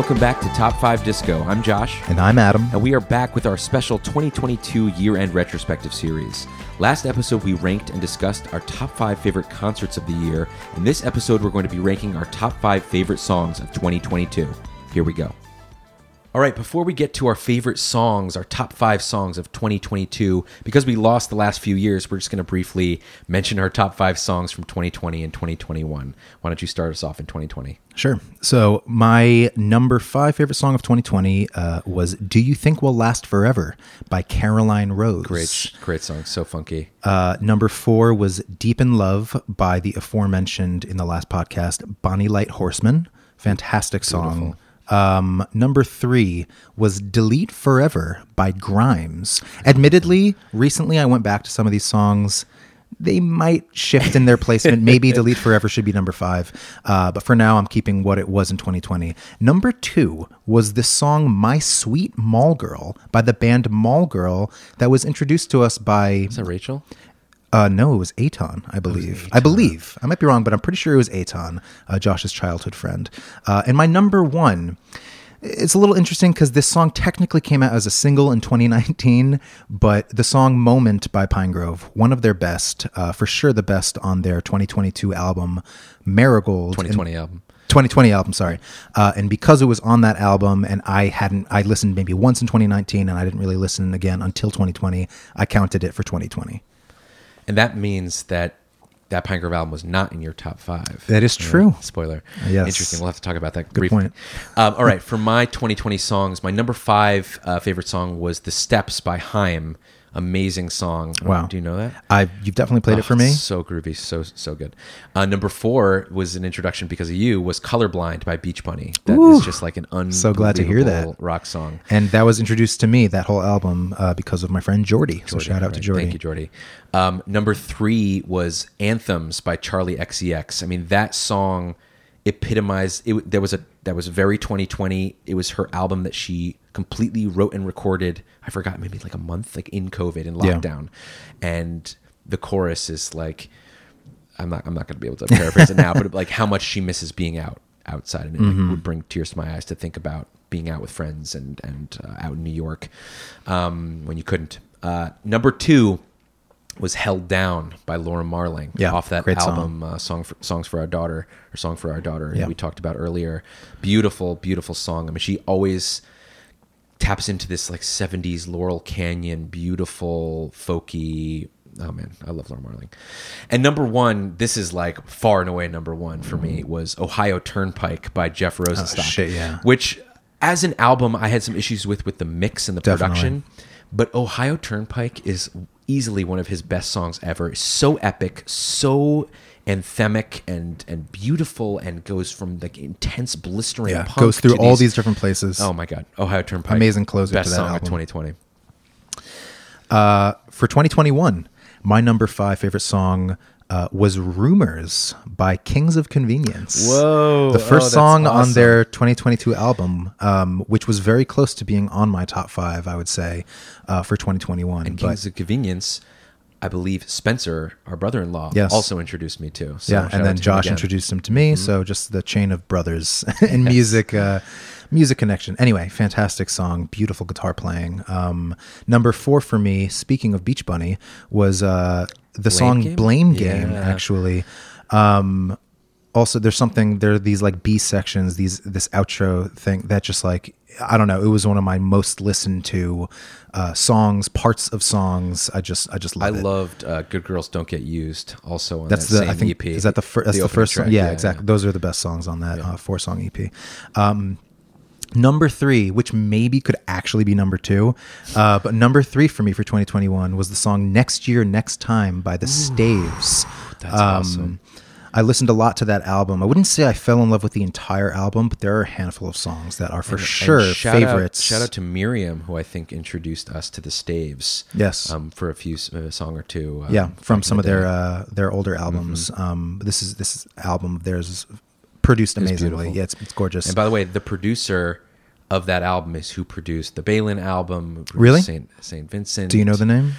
Welcome back to Top 5 Disco. I'm Josh. And I'm Adam. And we are back with our special 2022 year end retrospective series. Last episode, we ranked and discussed our top five favorite concerts of the year. In this episode, we're going to be ranking our top five favorite songs of 2022. Here we go. All right, before we get to our favorite songs, our top five songs of 2022, because we lost the last few years, we're just going to briefly mention our top five songs from 2020 and 2021. Why don't you start us off in 2020? Sure. So, my number five favorite song of 2020 uh, was Do You Think We'll Last Forever by Caroline Rose. Great, great song. So funky. Uh, number four was Deep in Love by the aforementioned in the last podcast, Bonny Light Horseman. Fantastic song. Beautiful. Um, number three was Delete Forever by Grimes. Admittedly, recently I went back to some of these songs. They might shift in their placement. Maybe Delete Forever should be number five. Uh, but for now, I'm keeping what it was in 2020. Number two was the song My Sweet Mall Girl by the band Mall Girl that was introduced to us by. Is that Rachel? Uh, no, it was Aton, I believe. I believe. I might be wrong, but I'm pretty sure it was Aton, uh, Josh's childhood friend. Uh, and my number one, it's a little interesting because this song technically came out as a single in 2019, but the song Moment by Pinegrove, one of their best, uh, for sure the best on their 2022 album, Marigold. 2020 and, album. 2020 album, sorry. Uh, and because it was on that album and I hadn't, I listened maybe once in 2019 and I didn't really listen again until 2020, I counted it for 2020 and that means that that Pinegrove album was not in your top five. That is true. Spoiler. Yes. Interesting. We'll have to talk about that. Good briefly. point. Um, all right. For my 2020 songs, my number five uh, favorite song was "The Steps" by Haim amazing song. Wow, do you know that? I you've definitely played oh, it for me. So groovy, so so good. Uh, number four was an introduction because of you. Was "Colorblind" by Beach Bunny. That Ooh, is just like an unbelievable so glad to hear that rock song. And that was introduced to me that whole album uh, because of my friend Jordy. So shout out right. to Jordy. Thank you, Jordy. Um, number three was "Anthems" by Charli XCX. I mean that song epitomized it there was a that was very 2020 it was her album that she completely wrote and recorded i forgot maybe like a month like in covid in lockdown yeah. and the chorus is like i'm not i'm not going to be able to paraphrase it now but like how much she misses being out outside and it mm-hmm. like, would bring tears to my eyes to think about being out with friends and and uh, out in new york um, when you couldn't uh, number two was held down by Laura Marling yeah, off that album song. Uh, song for, songs for our daughter or song for our daughter yeah. we talked about earlier beautiful beautiful song i mean she always taps into this like 70s laurel canyon beautiful folky oh man i love laura marling and number one this is like far and away number one for me was ohio turnpike by jeff rosenstock oh, shit, yeah. which as an album i had some issues with with the mix and the Definitely. production but ohio turnpike is easily one of his best songs ever. So epic, so anthemic and and beautiful, and goes from like intense blistering. Yeah, goes through all these different places. Oh my god, Ohio Turnpike, amazing closer best to that song album. of 2020. Uh, for 2021, my number five favorite song uh, was Rumors by Kings of Convenience. Whoa. The first oh, song awesome. on their 2022 album, um, which was very close to being on my top five, I would say, uh, for 2021. And Kings of Convenience, I believe Spencer, our brother in law, yes. also introduced me to. So yeah, and then Josh introduced him to me. Mm-hmm. So just the chain of brothers in yes. music. Uh, music connection. Anyway, fantastic song, beautiful guitar playing. Um, number four for me, speaking of Beach Bunny, was uh, the Blame song game? Blame Game, yeah. actually. Um, also, there's something, there are these like B sections, these, this outro thing that just like, I don't know, it was one of my most listened to uh, songs, parts of songs. I just, I just love I it. loved uh, "Good Girls Don't Get Used." Also on that's that the I think EP. is that the first that's the, first track, yeah, exactly. Those are the best songs on that uh, four song EP. Um, Number three, which maybe could actually be number two, uh, but number three for me for 2021 was the song "Next Year, Next Time" by the Ooh, Staves. That's um, awesome. I listened a lot to that album. I wouldn't say I fell in love with the entire album, but there are a handful of songs that are for and, sure and shout favorites. Out, shout out to Miriam, who I think introduced us to the Staves. Yes, um, for a few a song or two. Um, yeah, from some the of their uh, their older albums. Mm-hmm. Um, this is this album of theirs produced amazingly. yeah, it's, it's gorgeous. And by the way, the producer of that album is who produced the Balin album. Really? Saint Saint Vincent. Do you know the name?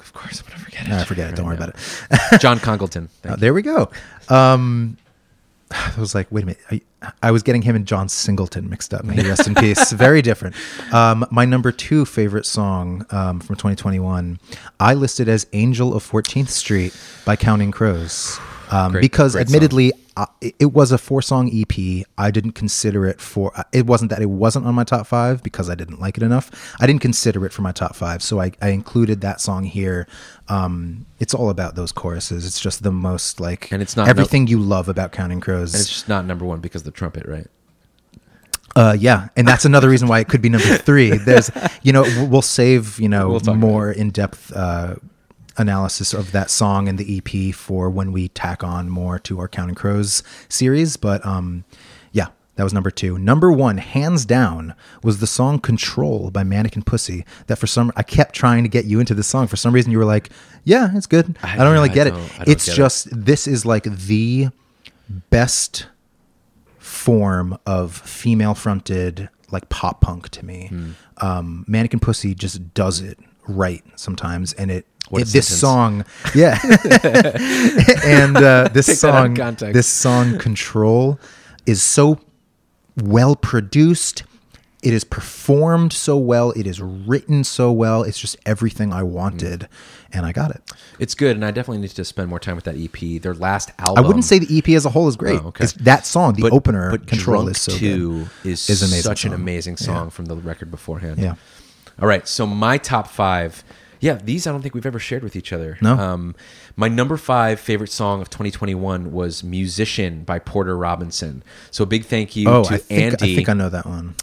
Of course, I'm gonna forget it. I forget it. Don't worry about it. John Congleton. Uh, there we go. Um, I was like, wait a minute. I, I was getting him and John Singleton mixed up. May he rest in peace. Very different. Um, my number two favorite song um, from 2021, I listed as "Angel of 14th Street" by Counting Crows. Um, Great- because great admittedly, uh, it was a four song EP. I didn't consider it for. It wasn't that it wasn't on my top five because I didn't like it enough. I didn't consider it for my top five, so I, I included that song here. Um, it's all about those choruses. It's just the most like And it's not- everything you love about Counting Crows. And it's just not number one because of the trumpet, right? Uh, yeah, and that's another reason why it could be number three. There's, you know, we'll- we'll save you know We'll more in depth uh, analysis of that song and the EP for when we tack on more to our Counting Crows series. But um, yeah, that was number two. Number one, hands down, was the song "Control" by Mannequin Pussy. That for some, I kept trying to get you into the song. For some reason, you were like, "Yeah, it's good." I, don't yeah, really I get don't- it. It's get it. just this is like the best form of female fronted like pop punk to me. Hmm. Um, Mannequin Pussy just does it right sometimes, and it. What this sentence. song, yeah, and uh, this Take that out of song, this song "Control" is so well produced. It is performed so well. It is written so well. It's just everything I wanted, and I got it. It's good, and I definitely need to spend more time with that EP. Their last album. I wouldn't say the EP as a whole is great. Oh, okay. It's that song, the but, opener, but "Control" Drunk is so good. is, Is amazing such an song. amazing Yeah. song from the record beforehand. Yeah. All right, so my top five. Yeah, these I don't think we've ever shared with each other. No. Um, my number five favorite song of 2021 was "Musician" by Porter Robinson. So a big thank you Oh, to I think, Andy, I think I know that one.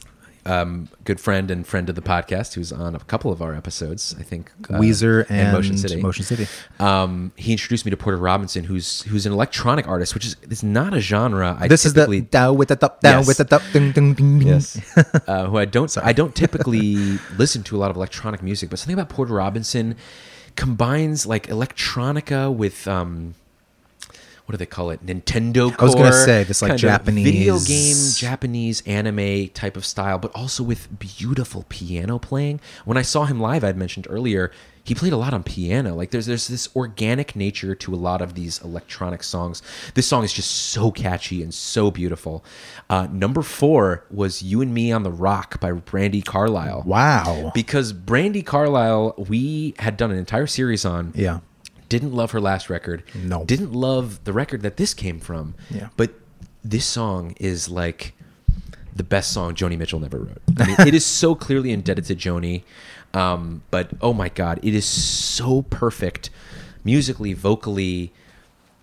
Um, good friend and friend of the podcast, who's on a couple of our episodes. I think uh, Weezer and, Motion City. Motion City. Um, he introduced me to Porter Robinson, who's who's an electronic artist, which is it's not a genre. I This is the down with the top, down Yes. with the. Ding, ding, ding, ding. yes, uh, who I don't I don't typically listen to a lot of electronic music, but something about Porter Robinson combines like electronica with um, what do they call it? Nintendo. I was gonna say, this, like, Japanese video game, Japanese anime type of style, but also with beautiful piano playing. When I saw him live, I'd mentioned earlier, he played a lot on piano. Like there's there's this organic nature to a lot of these electronic songs. This song is just so catchy and so beautiful. Uh, number four was "You and Me on the Rock" by Brandi Carlile. Wow. Because Brandi Carlile, we had done an entire series on. Yeah. Didn't love her last record. No. Didn't love the record that this came from. Yeah. But this song is like the best song Joni Mitchell never wrote. I mean, it is so clearly indebted to Joni. Um, but oh my god, it is so perfect musically, vocally.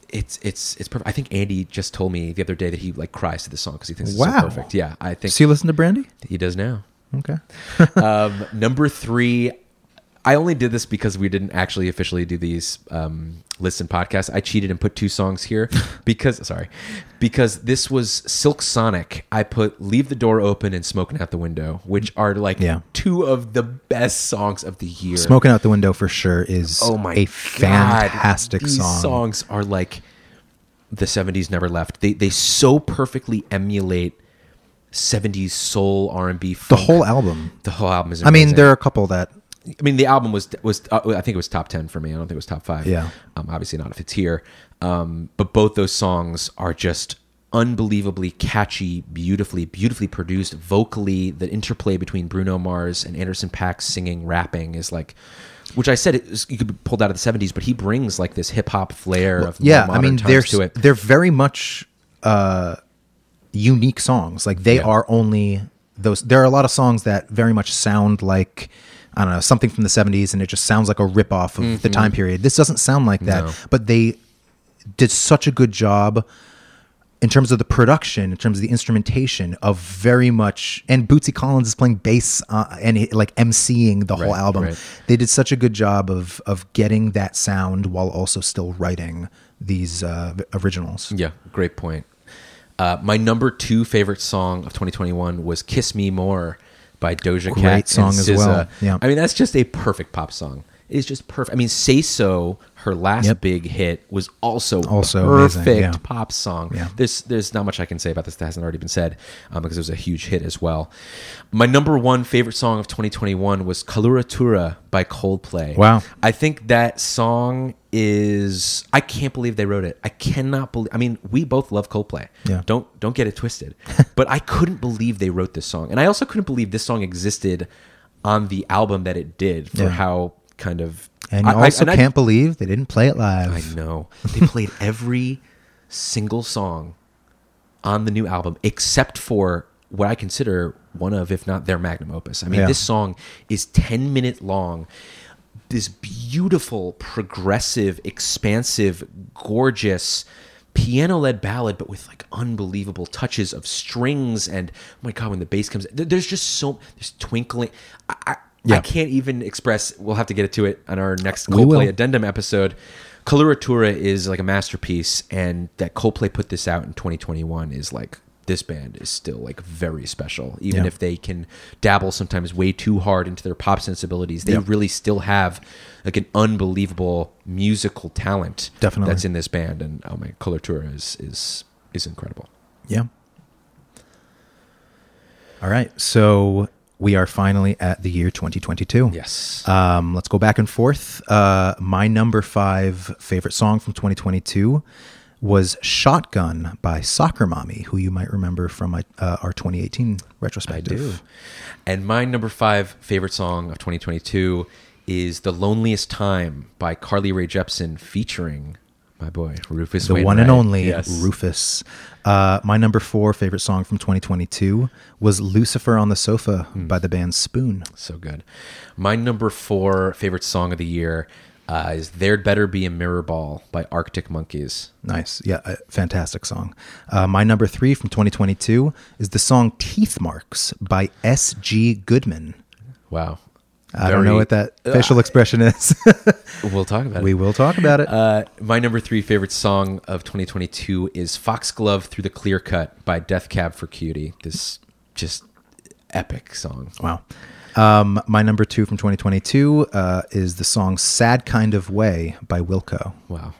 It's it's it's perfect. I think Andy just told me the other day that he like cries to the song because he thinks it's Wow. so perfect. Yeah, I think So you listen to Brandi? he does now. Okay. um, number three, I only did this because we didn't actually officially do these um, lists and podcasts. I cheated and put two songs here because sorry, because this was Silk Sonic. I put "Leave the Door Open" and "Smoking Out the Window," which are like Yeah. two of the best songs of the year. Smoking out the window for sure is Oh my a God. fantastic These song. songs are like the 70s never left. They they so perfectly emulate 70s soul R&B The whole album. the whole album is I mean, there are a couple that I mean, the album was was uh, I think it was top ten for me. I don't think it was top five. Yeah. um, obviously not if it's here. Um, but both those songs are just unbelievably catchy, beautifully, beautifully produced. Vocally, the interplay between Bruno Mars and Anderson Paak singing, rapping is like, which I said it was, you could be pulled out of the seventies, but he brings like this hip hop flair of more yeah i mean they're to it. they're very much uh unique songs like they Yeah. are only those there are a lot of songs that very much sound like i don't know something from the 70s and it just sounds like a rip-off of the time period this doesn't sound like that Mm-hmm. No. but they did such a good job in terms of the production, in terms of the instrumentation, of very much, and Bootsy Collins is playing bass uh, and like emceeing the whole album. right. They did such a good job of of getting that sound while also still writing these uh, originals. Yeah, great point. Uh, my number two favorite song of 2021 was "Kiss Me More" by Doja Cat. Song and as SZA. well, yeah. I mean that's just a perfect pop song. Is just perfect. I mean, "Say So," her last Yep. big hit, was also Also amazing, perfect yeah. pop song. Yeah. There's there's not much I can say about this that hasn't already been said um, because it was a huge hit as well. My number one favorite song of 2021 was "Coloratura" by Coldplay. Wow. I think that song is I can't believe they wrote it. I cannot believe I mean, we both love Coldplay. Yeah. Don't don't get it twisted. but I couldn't believe they wrote this song. And I also couldn't believe this song existed on the album that it did for Yeah. how kind of And you I- I- also and can't believe they didn't play it live. I know. They played every single song on the new album except for what I consider one of, if not their magnum opus. I mean, Yeah. this song is 10 minute long. This beautiful, progressive, expansive, gorgeous piano led ballad, but with like unbelievable touches of strings. And oh my God, when the bass comes, there's just so, there's twinkling. I, I, Yeah. I can't even express, we'll have to get to it on our next. Coldplay addendum episode. Coloratura is like a masterpiece, and that Coldplay put this out in 2021 is like this band is still like very special. Even Yeah. if they can dabble sometimes way too hard into their pop sensibilities, they Yeah. really still have like an unbelievable musical talent Definitely. that's in this band. And oh my, Coloratura is is is incredible. Yeah. All right. So we are finally at the year 2022. Yes. Um, let's go back and forth. Uh, my number five favorite song from 2022 was Shotgun by Soccer Mommy, who you might remember from my, uh, our 2018 retrospective. I do. And my number five favorite song of 2022 is "The Loneliest Time" by Carly Rae Jepsen, featuring my boy Rufus. The one and only Yes. Rufus. Uh, my number four favorite song from 2022 was Lucifer on the Sofa Hmm. by the band Spoon. So good. My number four favorite song of the year uh, is "There'd Better Be a Mirror Ball" by Arctic Monkeys. Nice. Yeah, a fantastic song. Uh, my number three from 2022 is the song Teeth Marks by S.G. Goodman. Wow. I don't know what that facial expression is. We'll talk about it. we will talk about it. Uh, my number three favorite song of 2022 is Foxglove Through the Clear Cut by Death Cab for Cutie. This just epic song. wow. Um, my number two from 2022 uh, is the song Sad Kind of Way by Wilco. Wow.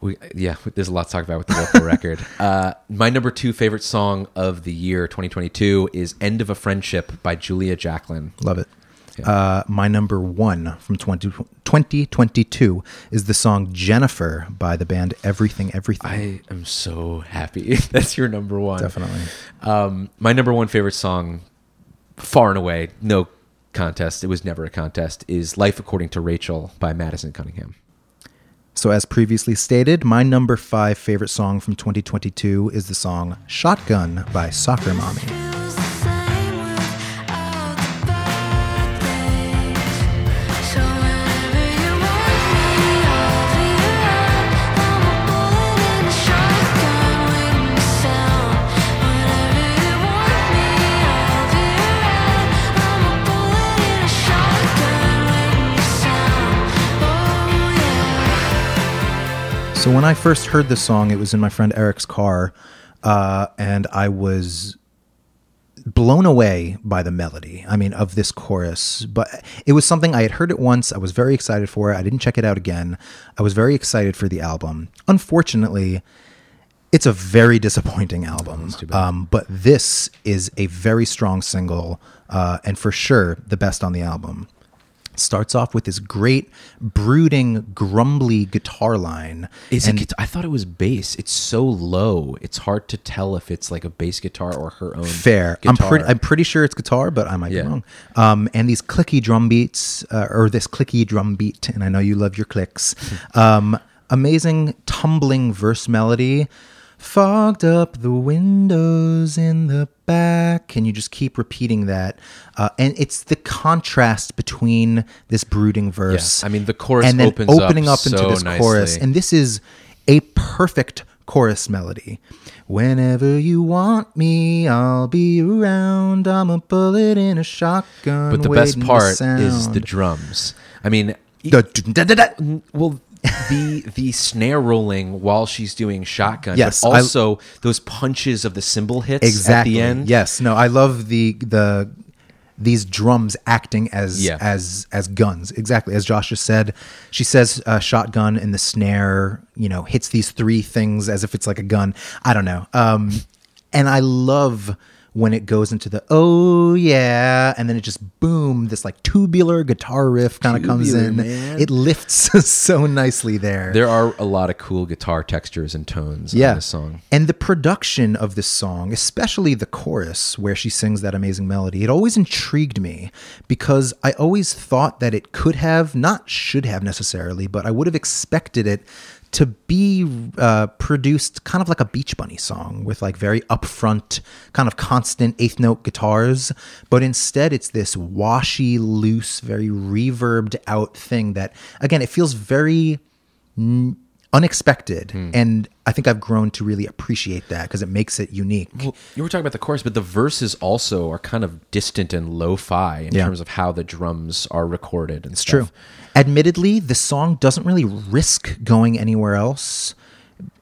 We, yeah, there's a lot to talk about with the Wilco record. Uh, my number two favorite song of the year 2022 is End of a Friendship by Julia Jacklin. Love it. Yeah. Uh, my number one from 20, 2022 is the song Jennifer by the band Everything Everything. I am so happy. That's your number one. Definitely. Um, my number one favorite song, far and away, no contest. It was never a contest. Is "Life According to Rachel" by Madison Cunningham. So, as previously stated, my number five favorite song from 2022 is the song Shotgun by Soccer Mommy. So, when I first heard this song, it was in my friend Eric's car, uh, and I was blown away by the melody. I mean, of this chorus, but it was something I had heard it once. I was very excited for it. I didn't check it out again. I was very excited for the album. Unfortunately, it's a very disappointing album. bad. Um, but this is a very strong single, uh, and for sure the best on the album. Starts off with this great, brooding, grumbly guitar line. Is and it? I thought it was bass. It's so low. It's hard to tell if it's like a bass guitar or her own. fair. I'm pretty. I'm pretty sure it's guitar, but I might Yeah. be wrong. Um, and these clicky drum beats, uh, or this clicky drum beat, and I know you love your clicks. um, amazing tumbling verse melody. Fogged up the windows in the back. Can you just keep repeating that? Uh, and it's the contrast between this brooding verse. I mean, the chorus and then opens up opening up, into so this chorus. And this is a perfect chorus melody. Whenever you want me, I'll be around. I'm a bullet in a shotgun. But the best part is the drums. I mean, The well, the the snare rolling while she's doing shotgun. Yes, but I- also those punches of the cymbal hits exactly. at the end. Yes, no, I love the the these drums acting as Yeah. as as guns. Exactly as Josh just said. She says uh, shotgun and the snare, you know, hits these three things as if it's like a gun. I don't know. Um, and I love when it goes into the oh yeah, and then it just boom, this like tubular guitar riff kind of comes in. man. It lifts so nicely there. There are a lot of cool guitar textures and tones yeah. in this song. And the production of this song, especially the chorus where she sings that amazing melody, it always intrigued me because I always thought that it could have, not should have necessarily, but I would have expected it to be uh, produced kind of like a Beach Bunny song with like very upfront, kind of constant eighth note guitars. But instead, it's this washy, loose, very reverbed out thing that, again, it feels very n- unexpected. And I think I've grown to really appreciate that because it makes it unique. Well, you were talking about the chorus, but the verses also are kind of distant and lo-fi in Yeah. terms of how the drums are recorded. And It's true. Admittedly, the song doesn't really risk going anywhere else.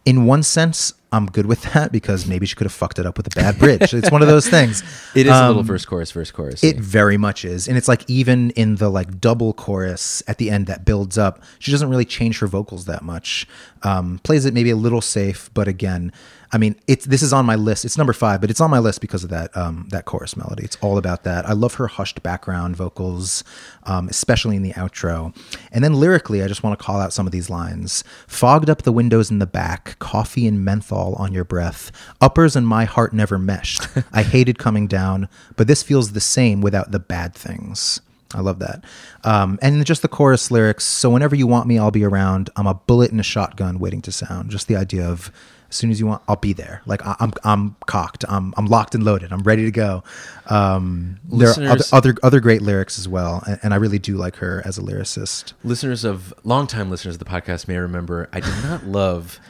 In one sense, I'm good with that because maybe she could have fucked it up with a bad bridge. it's one of those things. It is a little Um, verse chorus verse chorus. It very much is. And it's like even in the like double chorus at the end that builds up, she doesn't really change her vocals that much. Um, plays it maybe a little safe, but again, I mean, it's this is on my list. It's number five, but it's on my list because of that um, that chorus melody. It's all about that. I love her hushed background vocals, um, especially in the outro. And then lyrically, I just want to call out some of these lines: "Fogged up the windows in the back, coffee and menthol on your breath. Uppers and my heart never meshed. I hated coming down, but this feels the same without the bad things." I love that. Um, and just the chorus lyrics. So whenever you want me, I'll be around. I'm a bullet in a shotgun waiting to sound. Just the idea of as soon as you want, I'll be there. Like I, I'm, I'm cocked. I'm, I'm locked and loaded. I'm ready to go. Um, there are other, other, other great lyrics as well, and, and I really do like her as a lyricist. listeners of longtime listeners of the podcast may remember I did not love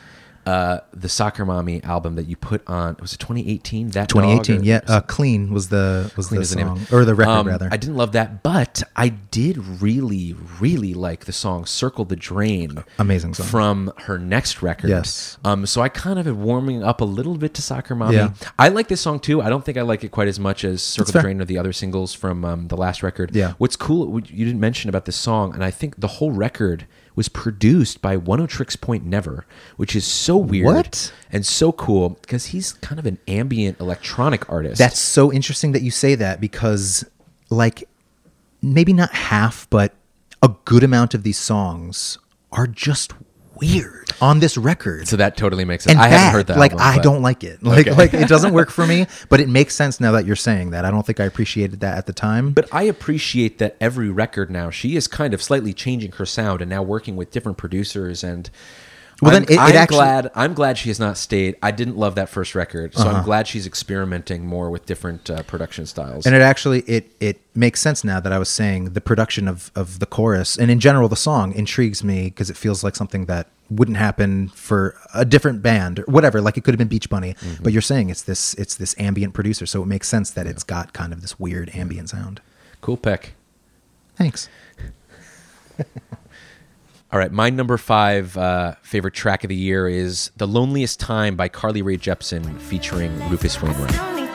uh, the Soccer Mommy album that you put on. Was it 2018? That 2018, or- yeah. Uh, Clean was the was Clean the is the name song or the record Um, rather. I didn't love that, but I did really, really like the song "Circle the Drain." Amazing song. from her next record. Yes. Um. So I kind of am warming up a little bit to "Soccer Mommy." Yeah. I like this song too. I don't think I like it quite as much as "Circle the fair. Drain" or the other singles from um, the last record. Yeah. What's cool what you didn't mention about this song, and I think the whole record was produced by Oneohtrix Point Never, which is so weird What? and so cool because he's kind of an ambient electronic artist. That's so interesting that you say that because, like, maybe not half, but a good amount of these songs are just weird on this record. so that totally makes sense. and I haven't heard that. like album, I but- don't like it. Like Okay. like it doesn't work for me. But it makes sense now that you're saying that. I don't think I appreciated that at the time. But I appreciate that every record now she is kind of slightly changing her sound and now working with different producers and. Well, I'm, then it- it I'm actually- glad. I'm glad she has not stayed. I didn't love that first record, so Uh-huh. I'm glad she's experimenting more with different uh, production styles. And it actually it it makes sense now that I was saying the production of of the chorus and in general the song intrigues me because it feels like something that wouldn't happen for a different band or whatever. Like it could have been Beach Bunny, Mm-hmm. but you're saying it's this it's this ambient producer, so it makes sense that it's got kind of this weird ambient sound. cool pick. Thanks. All right, my number five uh, favorite track of the year is "The Loneliest Time" by Carly Rae Jepsen, featuring Rufus Wainwright.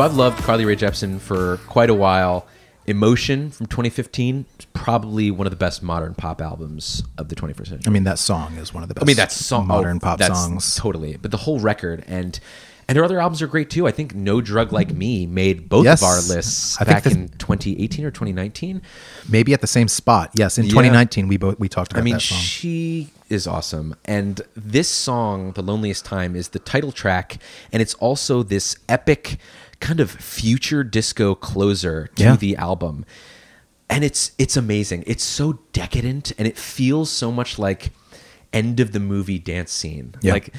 So I've loved Carly Rae Jepsen for quite a while. Emotion from 2015 is probably one of the best modern pop albums of the 21st century. I mean that song is one of the best. I mean, oh, that's song modern oh, pop songs. totally. But the whole record and and her other albums are great too. I think No Drug Like Me made both Yes. of our lists I back the- in 2018 or 2019. Maybe at the same spot. Yes, in Yeah. 2019 we both we talked about I mean, that she is awesome. And this song, The Loneliest Time, is the title track. And it's also this epic kind of future disco closer to Yeah. the album. And it's it's amazing. It's so decadent and it feels so much like end of the movie dance scene. Yeah. Like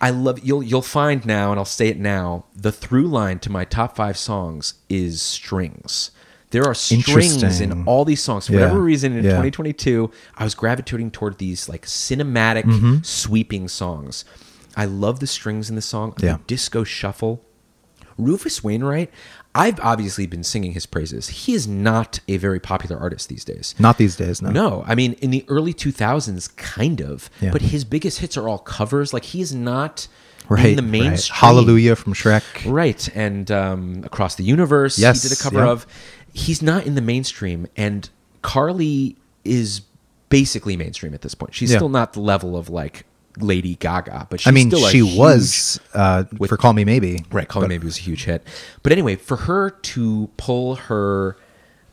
I- love you'll you'll find now and I'll say it now, the through line to my top 5 songs is strings. There are strings in all these songs. For Yeah. whatever reason, in Yeah. 2022, I was gravitating toward these like cinematic, Mm-hmm. sweeping songs. I love the strings in the song. Yeah. The disco shuffle. Rufus Wainwright, I've obviously been singing his praises. He is not a very popular artist these days. Not these days, no. No, I mean in the early 2000s, kind of. Yeah. But his biggest hits are all covers. Like he is not Right. in the right. mainstream. Hallelujah from Shrek. Right, and um, across the universe, Yes, he did a cover yeah. of. He's not in the mainstream, and Carly is basically mainstream at this point. She's Yeah. still not the level of like Lady Gaga, but she's I mean, she huge- was uh, with- for Call Me Maybe. Right, Call Me Maybe was a huge hit. But anyway, for her to pull her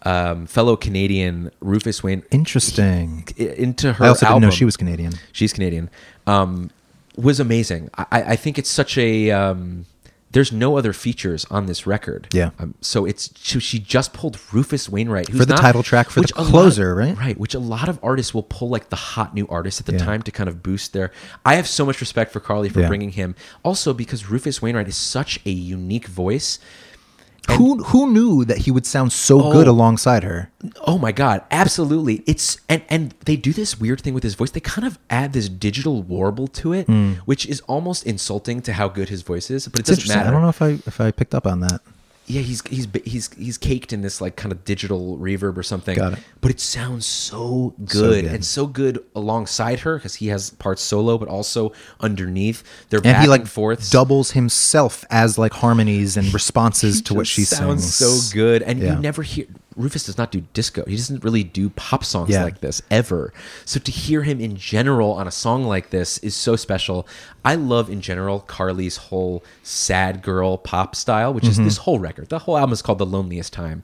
um, fellow Canadian Rufus Wayne Interesting. i- into her I also album, didn't know she was Canadian. she's Canadian, um, was amazing. I, I think it's such a. Um, there's no other features on this record. Yeah. Um, so it's she, she just pulled Rufus Wainwright who's For the not- title track, for the which lot- closer, right? Right. Which a lot of artists will pull like the hot new artist at the Yeah. time to kind of boost their. I have so much respect for Carly for Yeah. bringing him. Also because Rufus Wainwright is such a unique voice. Who who knew that he would sound so good Oh. alongside her? Oh my god, absolutely. It's and and they do this weird thing with his voice. They kind of add this digital warble to it, hmm. which is almost insulting to how good his voice is, but it It's doesn't matter. I don't know if I if I picked up on that. Yeah, he's he's he's he's caked in this like kind of digital reverb or something. Got it. But it sounds so good, good. and so good alongside her because he has parts solo, but also underneath. They're And back he like and forth. doubles himself as like harmonies and responses to what she sounds sings. so good, and Yeah. you never hear Rufus does not do disco. He doesn't really do pop songs Yeah. like this ever. So to hear him in general on a song like this is so special. I love in general Carly's whole sad girl pop style, which is Mm-hmm. this whole record. The whole album is called "The Loneliest Time,"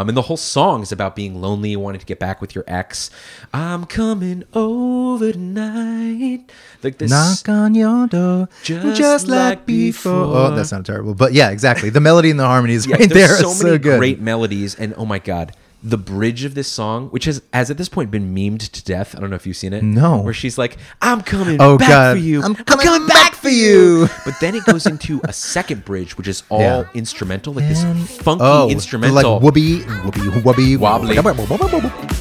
um, and the whole song is about being lonely, wanting to get back with your ex. I'm coming over tonight. Like this. Knock on your door, Just just, like, like before. before. Oh, that sounded terrible, but yeah, exactly. The melody and the harmonies Yeah, right there's there so are many so good. great melodies, and oh my god, the bridge of this song, which has has at this point been memed to death. I don't know if you've seen it. No. where she's like, "I'm coming Oh, back God. for you. I'm coming back for you." But then it goes into a second bridge, which is all Yeah. instrumental, like And- this funky oh, instrumental. like whoopee, whoopee, whoopee, Wobbly. And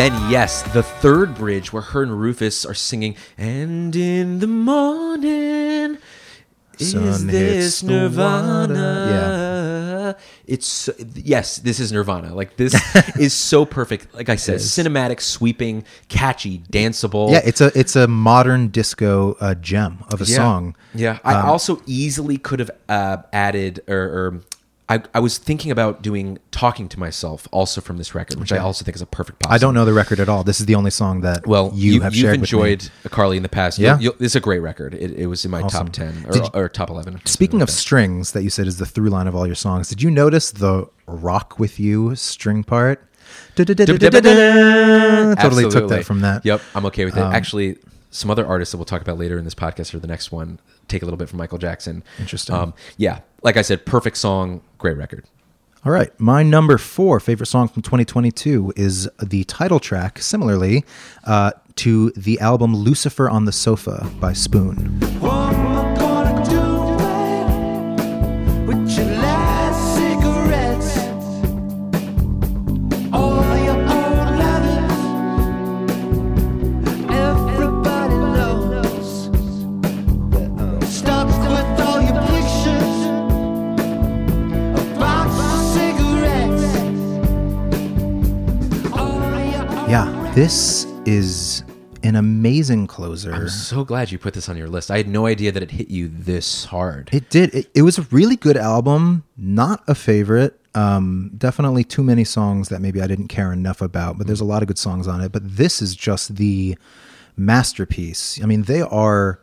then, yes, the third bridge where her and Rufus are singing, and in the morning, is Sun this Nirvana? It's so- yes, this is Nirvana. Like this is so perfect. Like I said, cinematic, sweeping, catchy, danceable. Yeah, it's a it's a modern disco uh, gem of a Yeah. song. Yeah, I Um, also easily could have uh, added or. or I, I was thinking about doing "Talking to Myself" also from this record, which I also think is a perfect. Pop I don't know the record at all. This is the only song that Well, you, you, have you've shared with me. enjoyed Carly in the past. Yeah? It's a great record. It, it was in my Awesome. top ten or, you- or top eleven. Speaking something of that. strings, that you said is the through line of all your songs. Did you notice the "Rock with You" string part? Totally took that from that. Yep, I'm okay with it. Um, Actually, some other artists that we'll talk about later in this podcast or the next one take a little bit from Michael Jackson. Interesting. Um, yeah, like I said, perfect song, great record. All right. My number four favorite song from 2022 is the title track, similarly, uh, to the album Lucifer on the Sofa by Spoon. What this is an amazing closer. I'm so glad you put this on your list. I had no idea that it hit you this hard. It did. It, it was a really good album. Not a favorite. Um, definitely too many songs that maybe I didn't care enough about, but there's a lot of good songs on it. But this is just the masterpiece. I mean, they are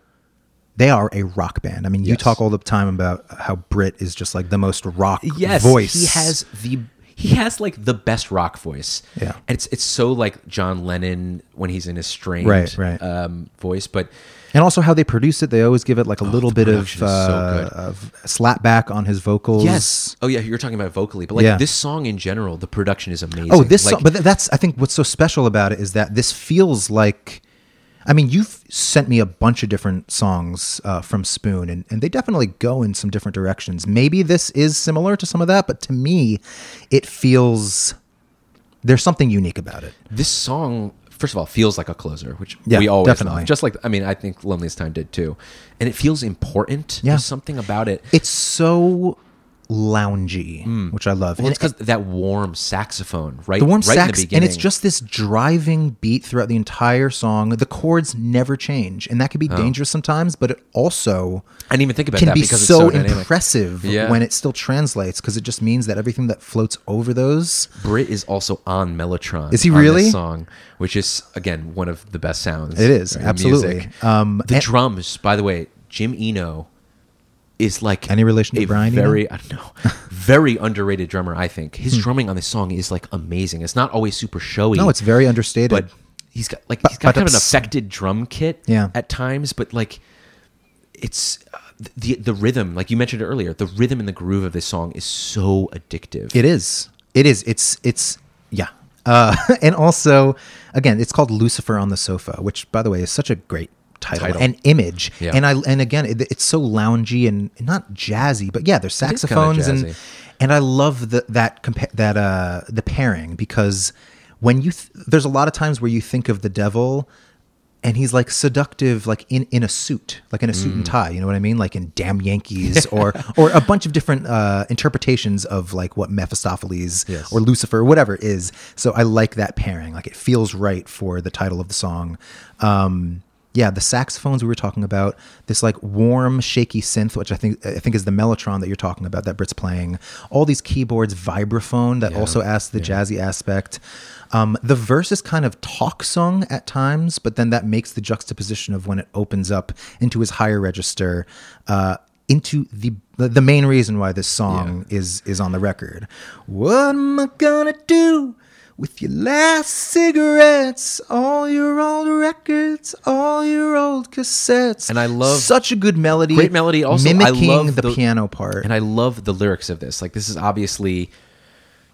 they are a rock band. I mean, you talk all the time about how Britt is just like the most rock yes, voice. he has the he has like the best rock voice. Yeah. and it's it's so like John Lennon when he's in his strained Right, right. Um, voice, but And also how they produce it, they always give it like a little Oh, the bit of, is so uh, of slap back on his vocals. yes, oh yeah, you're talking about vocally, but like Yeah. this song in general, the production is amazing. Oh, this like, song, but that's I think what's so special about it is that this feels like. I mean, you've sent me a bunch of different songs uh, from Spoon, and, and they definitely go in some different directions. Maybe this is similar to some of that, but to me, it feels there's something unique about it. this song first of all feels like a closer which Yeah, we always definitely. love just like i mean i think loneliest time did too and it feels important Yeah. there's something about it It's so loungy, which I love. well, And- it's because that warm saxophone right the warm right sax the and it's just this driving beat throughout the entire song the chords never change and that can be dangerous sometimes but it also i didn't even think about can that be because so, it's so impressive Yeah. when it still translates because it just means that everything that floats over those Britt is also on Mellotron. Is he really? song, which is again one of the best sounds. It is, absolutely. music. Um, the and- drums, by the way, Jim Eno is like Any relation to Brian? Very, I don't know, very underrated drummer. I think his Hmm. drumming on this song is like amazing. It's not always super showy. no it's very understated but he's got like he's got kind of an affected drum kit Yeah. at times but like it's uh, the the rhythm like you mentioned earlier the rhythm and the groove of this song is so addictive it is it is it's it's yeah uh, and also again it's called lucifer on the sofa which by the way is such a great title, Title. and image Yeah. and i and again it, it's so loungy and not jazzy but yeah there's saxophones and and i love the, that compa- that uh the pairing because when you th- there's a lot of times where you think of the devil and he's like seductive like in in a suit like in a suit and Mm. tie you know what i mean like in damn yankees or or a bunch of different uh interpretations of like what mephistopheles Yes. or lucifer whatever is so i like that pairing like it feels right for the title of the song um yeah the saxophones we were talking about this like warm shaky synth which i think i think is the mellotron that you're talking about that britt's playing all these keyboards vibraphone that Yeah. also adds the jazzy aspect um, the verse is kind of talk sung at times, but then that makes the juxtaposition of when it opens up into his higher register, uh, into the the the main reason why this song is is on the record. What am I gonna do with your last cigarettes, all your old records, all your old cassettes? And I love- such a good melody, Great melody. Also, I mimicking love the, the- piano part. and I love the lyrics of this. Like this is obviously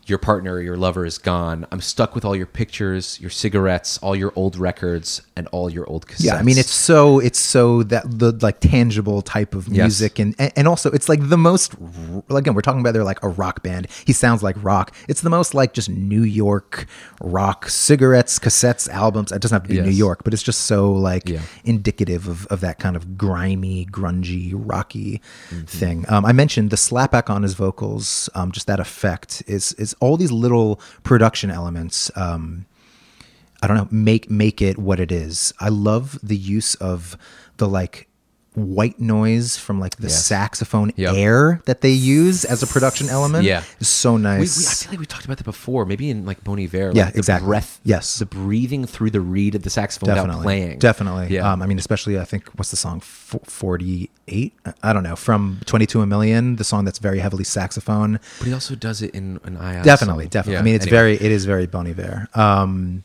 your partner, your lover is gone. I'm stuck with all your pictures, your cigarettes, all your old records, and all your old cassettes. Yeah, I mean it's so it's so that the like tangible type of music and and and also it's like the most again we're talking about they're like a rock band. He sounds like rock. It's the most like just New York rock cigarettes, cassettes, albums. It doesn't have to be New York, but it's just so like Yeah. indicative of of that kind of grimy, grungy, rocky Mm-hmm. thing. Um, I mentioned the slapback on his vocals, um, just that effect is is all these little production elements. Um, I don't know, make make it what it is. I love the use of the like white noise from like the Yes. saxophone Yep. air that they use as a production element. Yeah. It's so We, we, I feel like we talked about that before. Maybe in like Bon Iver. Like Yeah, the exactly. Breath. Yes. The breathing through the reed of the saxophone without definitely. playing. Definitely. Yeah. Um, I mean, especially I think what's the song 48? I don't know. From 22 a million, the song that's very heavily saxophone. but he also does it in an I. definitely song. definitely Yeah, i mean it's anyway. very it is very bon iver um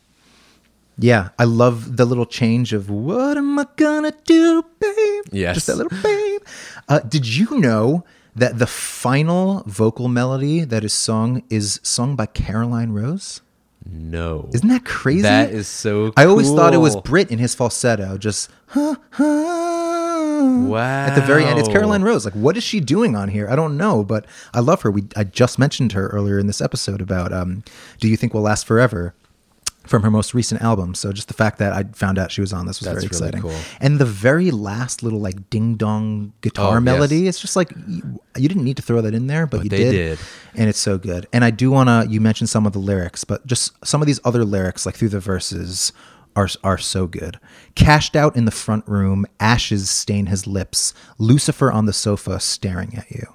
yeah i love the little change of what am i gonna do babe? Yes. just that little babe. Uh, did you know that the final vocal melody that is sung is sung by caroline rose? No. isn't that crazy? That is so i always thought it was britt in his falsetto just huh, huh, at the very end it's caroline rose. Like what is she doing on here? I don't know but i love her. We i just mentioned her earlier in this episode about um do you think we'll last forever from her most recent album so just the fact that i found out she was on this was That's very really exciting cool. and the very last little like ding dong guitar Oh, yes. melody it's just like you, you didn't need to throw that in there but, But you they did, did. and it's so good and i do want to you mentioned some of the lyrics but just some of these other lyrics like through the verses are are so good cashed out in the front room ashes stain his lips lucifer on the sofa staring at you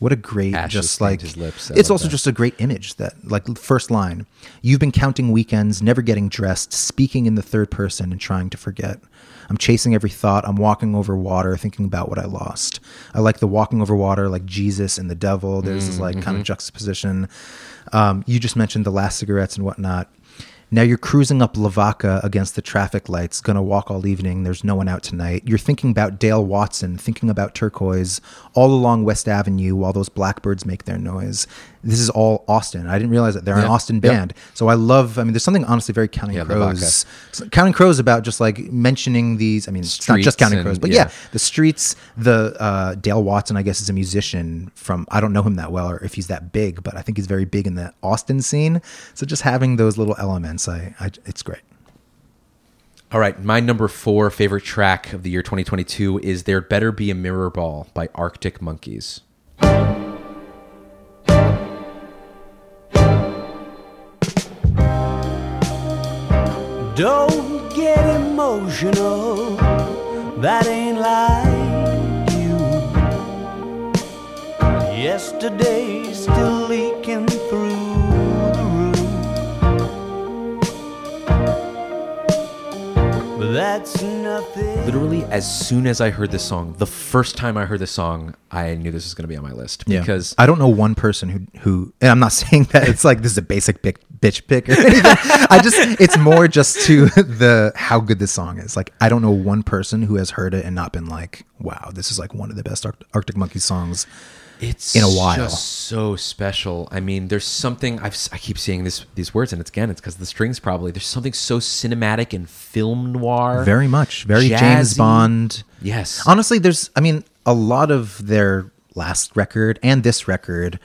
What a great, Ashes just like his lips. It's love also that. just a great image that, like, first line, you've been counting weekends, never getting dressed, speaking in the third person and trying to forget. I'm chasing every thought. I'm walking over water, thinking about what I lost. I like the walking over water, like Jesus and the devil. There's this like Mm-hmm. kind of juxtaposition. Um, you just mentioned the last cigarettes and whatnot. Now you're cruising up Lavaca against the traffic lights, gonna walk all evening. There's no one out tonight. You're thinking about Dale Watson, thinking about turquoise all along West Avenue while those blackbirds make their noise. This is all Austin. I didn't realize that they're an Yeah. Austin Yep. band. So I love, I mean, there's something honestly very Counting Yeah, Crows. Counting Crows about just like mentioning these, I mean, it's not just Counting and- Crows, but yeah. yeah, the streets, the uh, Dale Watson, I guess, is a musician from, I don't know him that well or if he's that big, but I think he's very big in the Austin scene. So just having those little elements, I, I it's great. All right, my number four favorite track of the year 2022 is "There Better Be a Mirror Ball" by Arctic Monkeys. Don't get emotional. That ain't like you. Yesterday's still leaking through the roof. But that's. Literally, as soon as I heard this song, the first time I heard this song, I knew this was going to be on my list because I don't know one person who who and I'm not saying that it's like this is a basic big bitch pick or anything. I just it's more just to the how good this song is. Like I don't know one person who has heard it and not been like, wow, this is like one of the best Arctic Monkeys songs. It's in a while. just so special. I mean, there's something I've, I keep seeing this these words, and it's again, it's because the strings probably. There's something so cinematic and film noir. Very much, very James Bond. Yes. Honestly, there's I mean, a lot of their last record and this record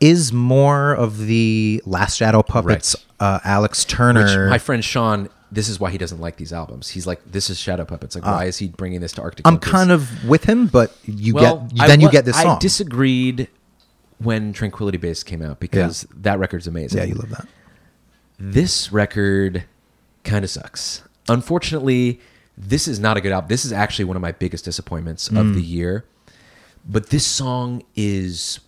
is more of the Last Shadow Puppets, uh, Alex Turner. Which my friend Sean, this is why he doesn't like these albums. He's like, this is Shadow Puppets. Like, why is he bringing this to Arctic? Uh, I'm Monkeys? kind of with him, but you well, get then I you get this song. I disagreed when Tranquility Base came out because that record's amazing. yeah, you love that. This record kind of sucks. Unfortunately, this is not a good album. This is actually one of my biggest disappointments Mm. of the year. But this song is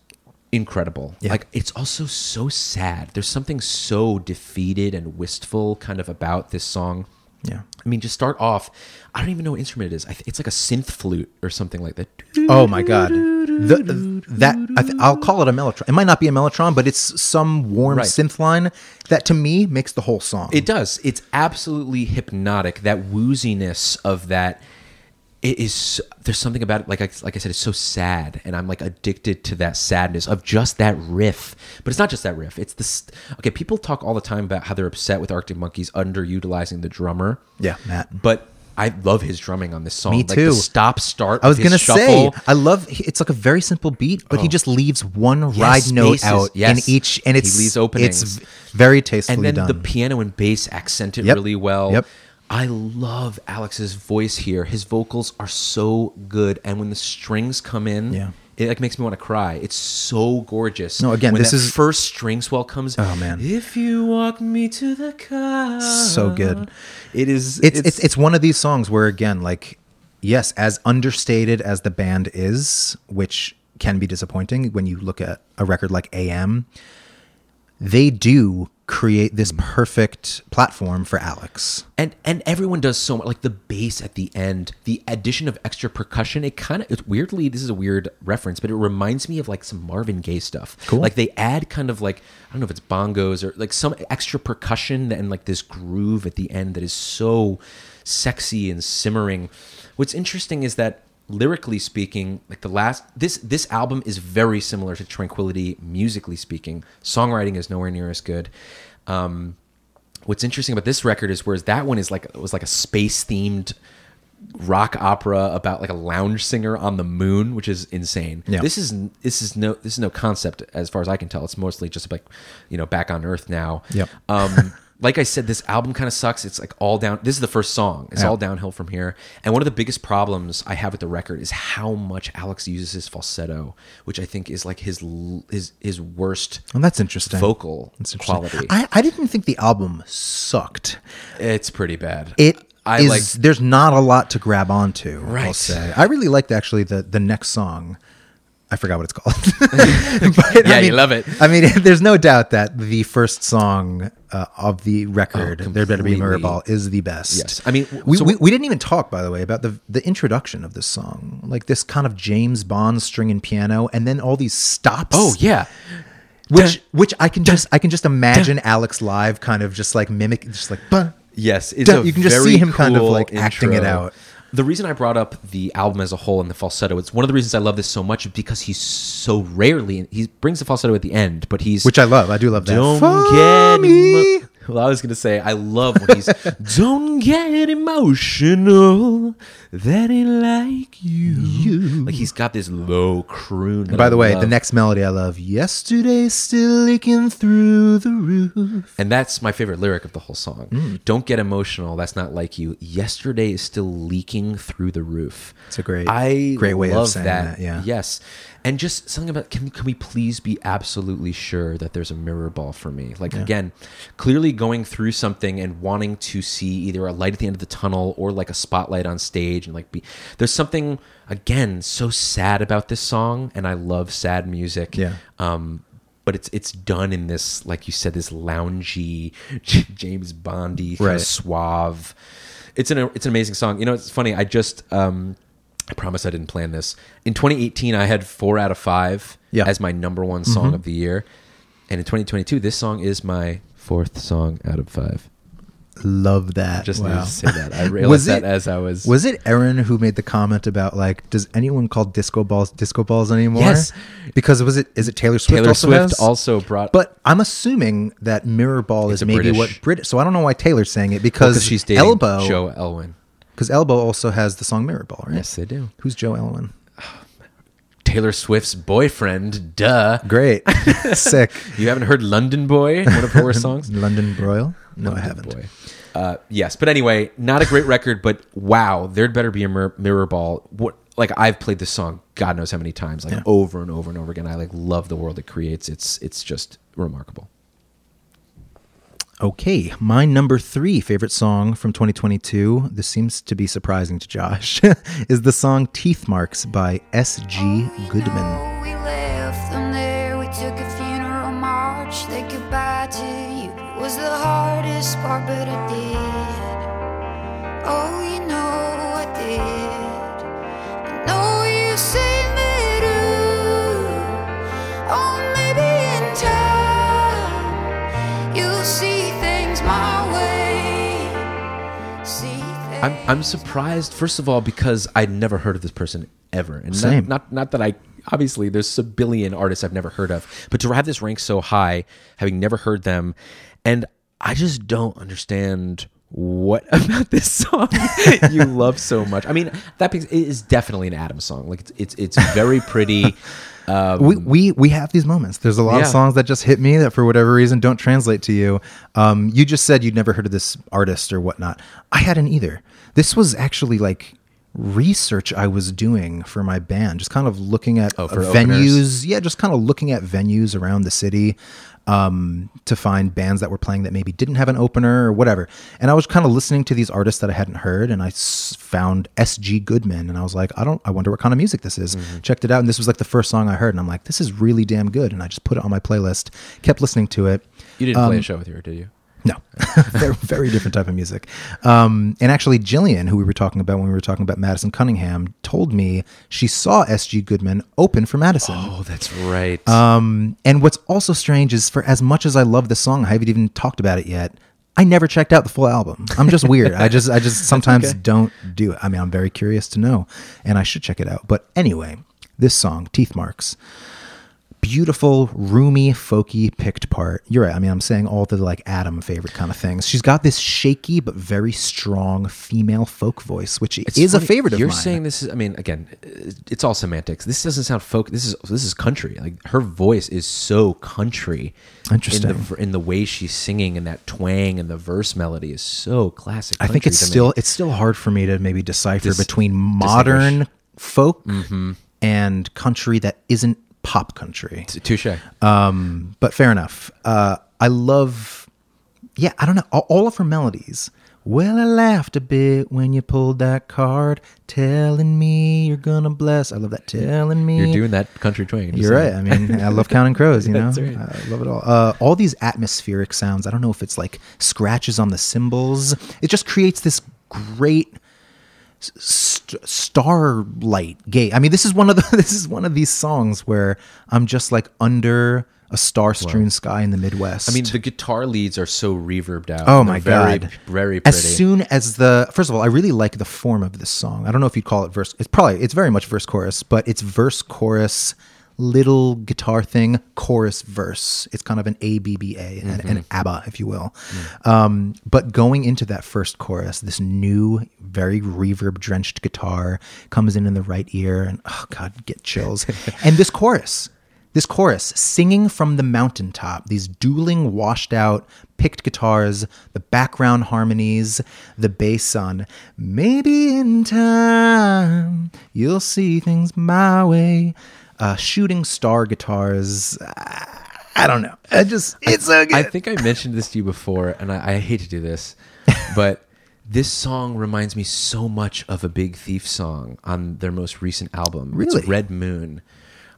incredible. Yeah. Like it's also so sad. There's something so defeated and wistful kind of about this song. Yeah. I mean, just start off. I don't even know what instrument it is. I th- it's like a synth flute or something like that. Oh my god. The, that I th- I'll call it a mellotron. It might not be a mellotron, but it's some warm Right. synth line that to me makes the whole song. It does. It's absolutely hypnotic. That wooziness of that. It is. There's something about it. Like I, like I said, it's so sad, and I'm like addicted to that sadness of just that riff. But it's not just that riff. It's this. Okay, people talk all the time about how they're upset with Arctic Monkeys underutilizing the drummer. Yeah, Matt. But I love his drumming on this song. Me Like too. the stop start. I was gonna say. I love it's like a very simple beat, but he oh. just leaves one ride Yes, note out Yes. in each, and He it's leaves openings. It's very tastefully and then done. the piano and bass accent it Yep. really well. Yep. I love Alex's voice here. His vocals are so good, and when the strings come in, Yeah. it like makes me want to cry. It's so gorgeous. No, again, when this is- first string swell comes. Oh, man. If you walk me to the car, So good. It is. it's, it's it's one of these songs where again like yes as understated as the band is which can be disappointing when you look at a record like am they do create this mm. perfect platform for alex. And and everyone does so much like the bass at the end the addition of extra percussion it kind of it's weirdly this is a weird reference but it reminds me of like some marvin gaye stuff. Cool. like they add kind of like i don't know if it's bongos or like some extra percussion and like this groove at the end that is so sexy and simmering. What's interesting is that lyrically speaking like the last this this album is very similar to tranquility musically speaking. Songwriting is nowhere near as good. Um what's interesting about this record is whereas that one is like it was like a space themed rock opera about like a lounge singer on the moon which is insane. Yeah. this is this is no this is no concept as far as i can tell. It's mostly just like you know back on earth now. Yep. um like i said this album kind of sucks. It's like all down this is the first song. It's Yeah. all downhill from here. And one of the biggest problems i have with the record is how much alex uses his falsetto which i think is like his his his worst well that's interesting. vocal That's interesting. quality. I, I didn't think the album sucked. It's pretty bad. It I is- like there's not a lot to grab onto Right. i'll say. I really liked actually the the next song I forgot what it's called. But, Yeah, you love it. I mean, there's no doubt that the first song uh, of the record, Oh, "There Better Be a completely. Mirrorball," is the best. Yes. I mean, we, so- we we didn't even talk, by the way, about the the introduction of this song, like this kind of James Bond string and piano, and then all these stops. Oh yeah. which which I can just I can just imagine Alex live, kind of just like mimic, just like. "Bah." Yes, it's a you can just see him kind of, cool like, acting it out. The reason I brought up the album as a whole and the falsetto, it's one of the reasons I love this so much because he's so rarely he brings the falsetto at the end, but he's Which I love. I do love that. don't For get me. well i was gonna say i love when he's don't get emotional that ain't like you. like he's got this low croon that By the I way, the next melody I love. Yesterday still leaking through the roof. and that's my favorite lyric of the whole song Mm. don't get emotional that's not like you yesterday is still leaking through the roof It's a great- i great way of saying that. that, yeah. yes and just something about can, can we please be absolutely sure that there's a mirror ball for me? Like again clearly going through something and wanting to see either a light at the end of the tunnel or like a spotlight on stage and like be there's something again so sad about this song and i love sad music. Yeah. um but it's it's done in this like you said this loungy James Bondy kind Right. of suave. It's an it's an amazing song. You know it's funny I just um I promise I didn't plan this in 2018 I had 4 out of 5 Yeah. as my number 1 song mm-hmm. of the year and in 2022 this song is my fourth song out of 5 Love that. just Wow. to say that I realized Was that it- as I was Was it Aaron who made the comment about like, does anyone call disco balls disco balls anymore? Yes. Because was it is it Taylor Swift? Taylor also Swift has? also brought But I'm assuming that mirror ball is maybe British- what Brit. So I don't know why Taylor's saying it because because she's dating Elbow. Joe Alwyn Because Elbow also has the song Mirror Ball, right? yes they do Who's Joe Alwyn? Taylor Swift's boyfriend duh Great, sick. You haven't heard London Boy, one of her songs? London Broil? No, I haven't. Boy. Uh, yes, but anyway, not a great record, but wow, there'd better be a mir- mirror ball. What like I've played this song, God knows how many times, like Yeah. over and over and over again. I like love the world it creates. It's it's just remarkable. Okay, my number three favorite song from 2022, this seems to be surprising to Josh, is the song Teeth Marks by S.G. Oh, Goodman. We left them there. We took a funeral march. Goodbye to you. Was the hardest part, but I did. Oh, you know I did. I know you say me do. Oh, I'm I'm surprised first of all because I'd never heard of this person ever, and Same. Not, not not that I obviously there's a billion artists I've never heard of, but to have this rank so high, having never heard them, and I just don't understand what about this song you love so much. I mean, that it is definitely an Adam song. Like it's it's, it's very pretty. Um, we, we we have these moments. There's a lot Yeah. of songs that just hit me that for whatever reason don't translate to you. Um, you just said you'd never heard of this artist or whatnot. I hadn't either. This was actually like research I was doing for my band, just kind of looking at Oh, uh, openers? venues. Yeah, just kind of looking at venues around the city um, to find bands that were playing that maybe didn't have an opener or whatever. And I was kind of listening to these artists that I hadn't heard, and I s- found S.G. Goodman, and I was like, I don't, I wonder what kind of music this is. Mm-hmm. Checked it out, and this was like the first song I heard, and I'm like, this is really damn good. And I just put it on my playlist, kept listening to it. you didn't play Um, a show with her, did you? No, very, very different type of music. Um, and actually, Jillian, who we were talking about when we were talking about Madison Cunningham, told me she saw S.G. Goodman open for Madison. Oh, that's right. Um, and what's also strange is for as much as I love the song, I haven't even talked about it yet. I never checked out the full album. I'm just weird. I just I just sometimes okay. don't do it. I mean, I'm very curious to know, and I should check it out. But anyway, this song, Teeth Marks, beautiful, roomy, folky picked part. You're right. I mean, I'm saying all the like Adam favorite kind of things. She's got this shaky but very strong female folk voice, which It's is a funny, favorite of You're saying this is. I mean, again, it's all semantics. This doesn't sound folk. This is this is country. Like her voice is so country. Interesting. in the, in the way she's singing and that twang and the verse melody is so classic. I think it's to me. still it's still hard for me to maybe decipher Dis- between modern folk mm-hmm. and country that isn't pop country. touche. Um, but fair enough. Uh, I love, yeah, I don't know. All, all of her melodies, Well, I laughed a bit when you pulled that card, telling me you're gonna bless. I love that. Telling me You're doing that country twang. You're right. I mean, I love counting crows. You know, right. I love it all. Uh, all these atmospheric sounds. I don't know if it's like scratches on the cymbals. It just creates this great st- starlight gate. I mean, this is one of the this is one of these songs where I'm just like under a star-strewn sky in the Midwest. I mean, the guitar leads are so reverbed out. Oh my very, god! Very pretty. As soon as the first of all, I really like the form of this song. I don't know if you'd call it verse. It's probably it's very much verse chorus, but it's verse chorus, little guitar thing, chorus verse. It's kind of an A B B A, an, an ABBA, if you will. Um, but going into that first chorus, this new, very reverb drenched guitar comes in in the right ear, and oh god, get chills. and this chorus. This chorus, singing from the mountaintop, these dueling, washed out, picked guitars, the background harmonies, the bass on, maybe in time you'll see things my way, uh, shooting star guitars. I don't know. I just, it's so good. I think I mentioned this to you before, and I, I hate to do this, but this song reminds me so much of a Big Thief song on their most recent album. Really? It's Red Moon.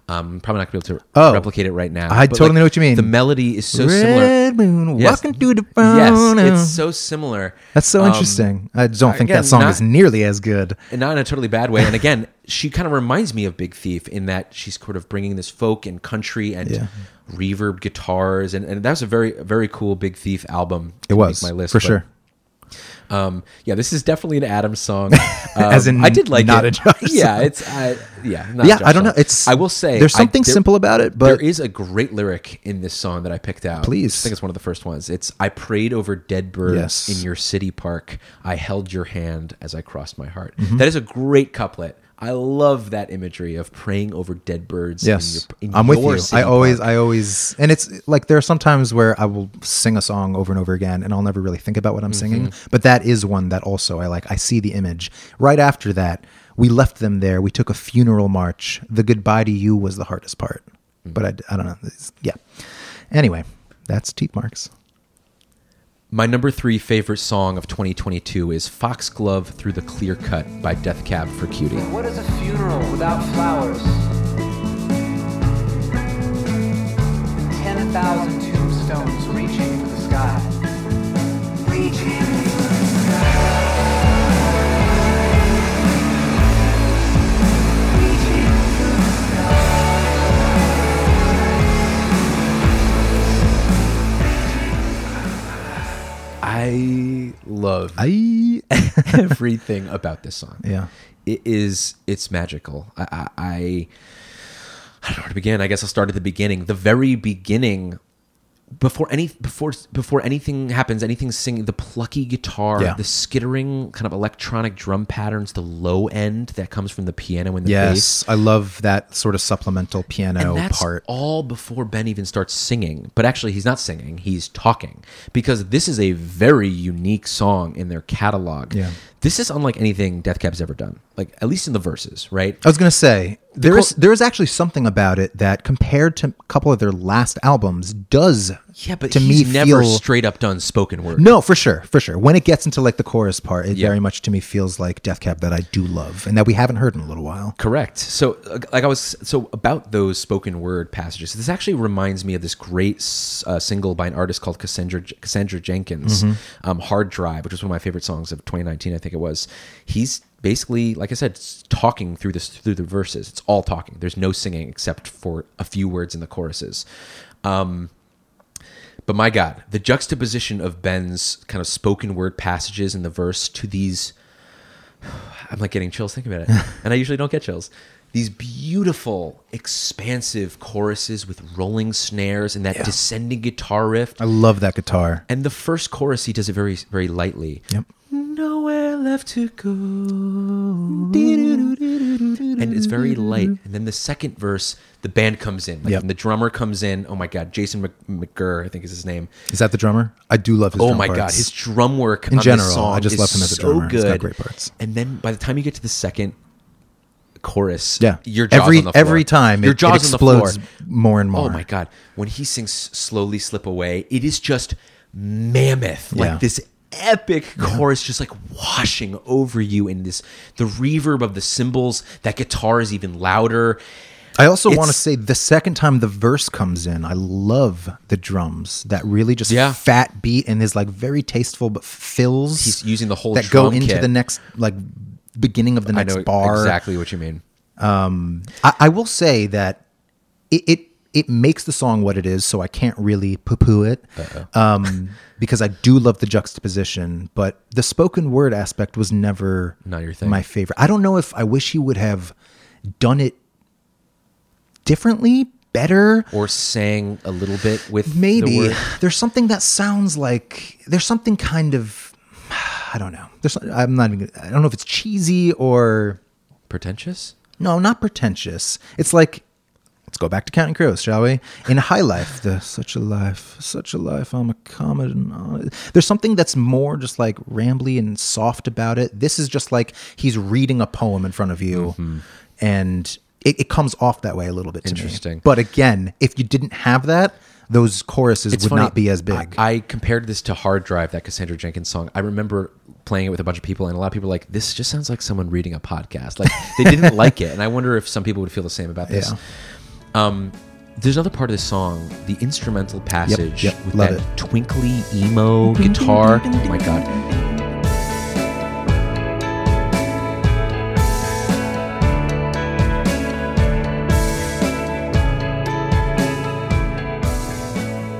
Um, I'm probably not gonna be able to Oh. replicate it right now. I totally know what you mean. The melody is so Red similar. moon Yes. walking through the phone. Yes, it's so similar. That's so Um, interesting. I don't think again, that song not- is nearly as good. and not in a totally bad way. And again, she kind of reminds me of Big Thief in that she's sort of bringing this folk and country and Yeah. reverb guitars, and, and that was a very very cool Big Thief album. It was my list for sure. Um, yeah, this is definitely an Adams song. Um, As in I did like not it. a Josh Yeah, song. it's I, yeah, not a Yeah, I don't know. It's I will say there's I- something there- simple about it, but there is a great lyric in this song that I picked out. Please. I think it's one of the first ones. It's I prayed over dead birds Yes. in your city park. I held your hand as I crossed my heart. Mm-hmm. That is a great couplet. I love that imagery of praying over dead birds. Yes, in your, in I'm with your you. I always, park. I always, and it's like there are some times where I will sing a song over and over again, and I'll never really think about what I'm singing. Mm-hmm. But that is one that also I like. I see the image. Right after that, we left them there. We took a funeral march. The goodbye to you was the hardest part. Mm. But I, I don't know. It's- yeah. Anyway, that's teeth marks. My number three favorite song of 2022 is Foxglove Through the Clear Cut by Death Cab for Cutie. What is a funeral without flowers? 10,000 tombstones reaching for the sky. I love I everything about this song. Yeah. it is. It's magical. I, I, I, I don't know where to begin. I guess I'll start at the beginning. The very beginning, before any before before anything happens, anything singing. The plucky guitar, Yeah. the skittering kind of electronic drum patterns, the low end that comes from the piano and the yes, bass. I love that sort of supplemental piano and that's part. all before Ben even starts singing. But actually, he's not singing; he's talking because this is a very unique song in their catalog. Yeah. This is unlike anything Death Cab's ever done. Like at least in the verses, right? I was gonna say there is there is actually something about it that compared to a couple of their last albums does Yeah, but to he's me never feel straight up done spoken word. no for sure for sure when it gets into like the chorus part it Yeah. very much to me feels like Death Cab that I do love and that we haven't heard in a little while. Correct. So, uh, like I was so about those spoken word passages. This actually reminds me of this great uh, single by an artist called Cassandra Cassandra Jenkins, Mm-hmm. um, "Hard Drive," which was one of my favorite songs of 2019. I think it was. He's basically, like I said, talking through this through the verses. It's all talking. There's no singing except for a few words in the choruses. Um, but my God, the juxtaposition of Ben's kind of spoken word passages in the verse to these I'm like getting chills thinking about it. and I usually don't get chills. These beautiful, expansive choruses with rolling snares and that descending guitar riff. I love that guitar. And the first chorus, he does it very, very lightly. Yep. Nowhere left to go. And it's very light. And then the second verse, the band comes in. Like Yep. when the drummer comes in. Oh my God, Jason Mc- McGerr, I think is his name. Is that the drummer? I do love his. Oh drum my god, his drum work In general, I just love him as a so drummer. He's good. got great parts. And then by the time you get to the second chorus, yeah. your jaws every on the floor. every time your it, jaws it on the floor. explodes more and more. Oh my god, when he sings "Slowly Slip Away," it is just mammoth. Yeah. Like this epic chorus just like washing over you in this the reverb of the cymbals that guitar is even louder I also want to say the second time the verse comes in, I love the drums. That really just Yeah. fat beat and is like very tasteful, but fills. He's using the whole that go into kit. the next like beginning of the next bar. exactly what you mean um, I, I will say that it, it it makes the song what it is, so I can't really poo poo it. Um, because I do love the juxtaposition, but the spoken word aspect was never Not your thing. my favorite. I don't know if I wish he would have done it differently, better. or sang a little bit with the Maybe word. there's something that sounds like there's something kind of I don't know. There's I'm not even I don't know if it's cheesy or pretentious no, not pretentious. It's like let's go back to Counting Crows, shall we? In High Life, the such a life, such a life. I'm a comet. And there's something that's more just like rambly and soft about it. This is just like he's reading a poem in front of you, mm-hmm. and it, it comes off that way a little bit. To Interesting. Me. But again, if you didn't have that, those choruses would funny, not be as big. I, I compared this to Hard Drive, that Cassandra Jenkins song. I remember playing it with a bunch of people, and a lot of people were like, "This just sounds like someone reading a podcast." Like they didn't like it, and I wonder if some people would feel the same about this. Yeah. Um, there's another part of the song, the instrumental passage yep, with love that it. twinkly emo guitar. Oh my god.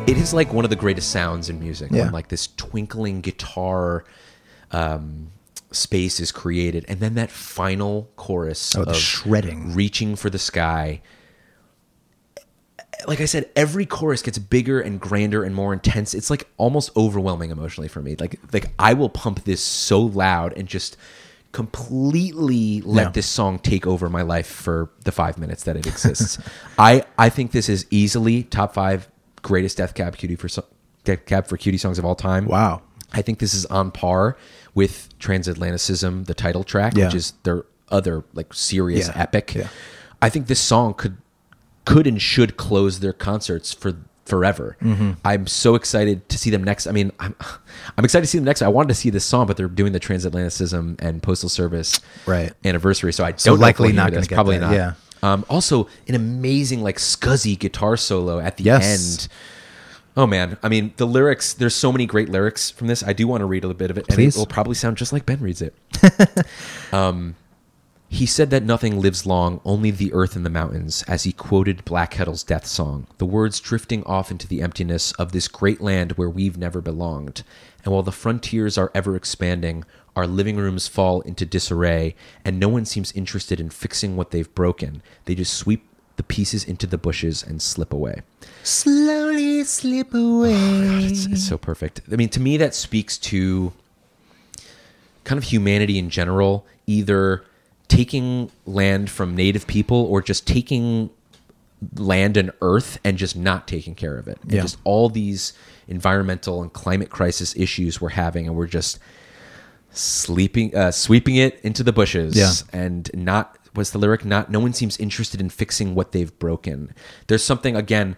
It is like one of the greatest sounds in music Yeah. when like this twinkling guitar um, space is created, and then that final chorus Oh, the of shredding. reaching for the sky. Like I said, every chorus gets bigger and grander and more intense. It's like almost overwhelming emotionally for me. Like like I will pump this so loud and just completely let Yeah. this song take over my life for the five minutes that it exists. I I think this is easily top five greatest Death Cab Cutie for Death Cab for Cutie songs of all time. wow. I think this is on par with Transatlanticism, the title track, Yeah. which is their other like serious Yeah. epic. Yeah. I think this song could could and should close their concerts for forever. Mm-hmm. I'm so excited to see them next. I mean, I'm I'm excited to see them next. I wanted to see this song, but they're doing the Transatlanticism and Postal Service Right. anniversary, so I don't So know likely not this. get Probably that, not. yeah. Um, also, an amazing like scuzzy guitar solo at the Yes. end. Oh man, I mean the lyrics. There's so many great lyrics from this. I do want to read a little bit of it, and it will probably sound just like Ben reads it. um, he said that nothing lives long, only the earth and the mountains, as he quoted Black Kettle's death song, the words drifting off into the emptiness of this great land where we've never belonged. And while the frontiers are ever expanding, our living rooms fall into disarray, and no one seems interested in fixing what they've broken. They just sweep the pieces into the bushes and slip away. Slowly slip away. It's, it's so perfect. I mean, to me, that speaks to kind of humanity in general, either taking land from native people or just taking land and earth and just not taking care of it. And Yeah. just all these environmental and climate crisis issues we're having, and we're just sleeping, uh, sweeping it into the bushes, Yeah. and not was the lyric not no one seems interested in fixing what they've broken. There's something again.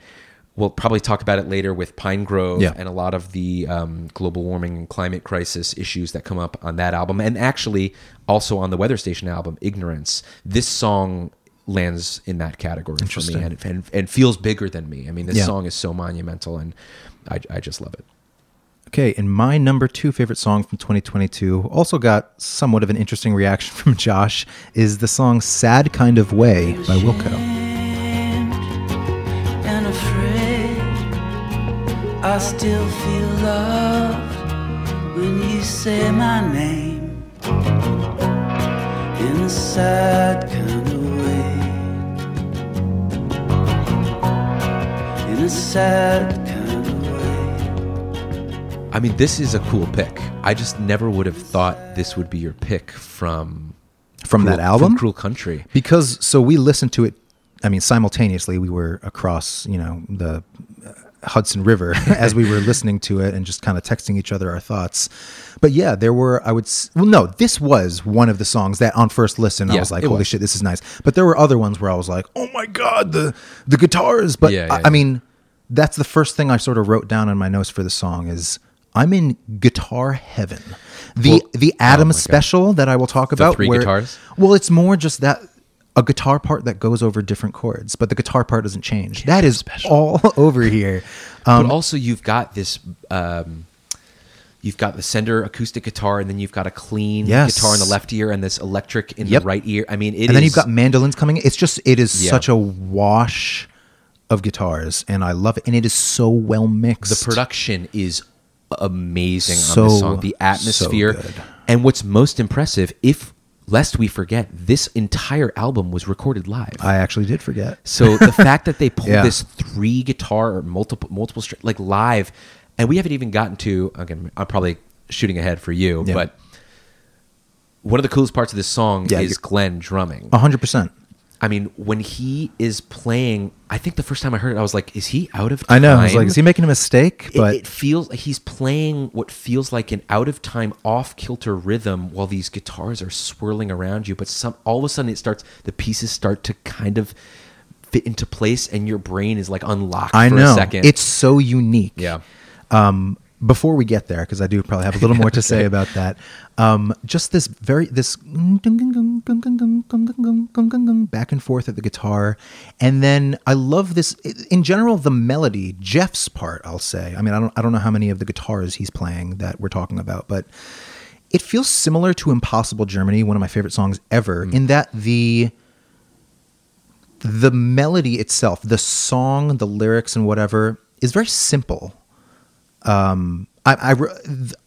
We'll probably talk about it later with Pinegrove Yeah. and a lot of the um, global warming and climate crisis issues that come up on that album, and actually also on the Weather Station album, Ignorance. This song lands in that category for me and, and, and feels bigger than me. I mean, this Yeah. song is so monumental, and I, I just love it. Okay, and my number two favorite song from 2022 also got somewhat of an interesting reaction from Josh. Is the song "Sad Kind of Way" by Wilco. I still feel loved when you say my name in a sad kind of way. In a sad kind of way. I mean, this is a cool pick. I just never would have thought this would be your pick from From that album? from Cruel Country. because so we listened to it i mean simultaneously we were across you know the uh, hudson river as we were listening to it and just kind of texting each other our thoughts but yeah there were i would s- well no this was one of the songs that on first listen i Yeah, was like it holy was. shit this is nice but there were other ones where i was like oh my god the the guitars but Yeah, yeah, I, yeah. I mean that's the first thing i sort of wrote down on my notes for the song is I'm in guitar heaven. The Well- the oh Adam God. special that I will talk about. three where- guitars? Well, it's more just that a guitar part that goes over different chords, but the guitar part doesn't change. that is special. all over here. Um, but also you've got this um, you've got the Sender acoustic guitar and then you've got a clean Yes. guitar in the left ear and this electric in Yep. the right ear i mean it and then you've got mandolins coming. It's just it is Yeah. such a wash of guitars, and I love it. And it is so well mixed. the production is amazing on this song the atmosphere so and what's most impressive if lest we forget this entire album was recorded live I actually did forget. So the fact that they pulled Yeah. this three guitar or multiple multiple string like live, and we haven't even gotten to again. I'm probably shooting ahead for you, Yeah. but one of the coolest parts of this song Yeah, is Glenn drumming. A hundred percent. I mean, when he is playing, I think the first time I heard it, I was like, "Is he out of?" time? I know. I was like, is he making a mistake? But it feels like he's playing what feels like an out of time, off kilter rhythm while these guitars are swirling around you. But some all of a sudden, it starts. The pieces start to kind of fit into place, and your brain is like unlocked I for know a second. it's so unique. yeah. Um, before we get there, because I do probably have a little more to say about that. Um, just this very this back and forth at the guitar, and then I love this in general. The melody, Jeff's part, I'll say. I mean, I don't I don't know how many of the guitars he's playing that we're talking about, but it feels similar to Impossible Germany, one of my favorite songs ever, in that the the melody itself, the song, the lyrics, and whatever is very simple. Um, I, I re-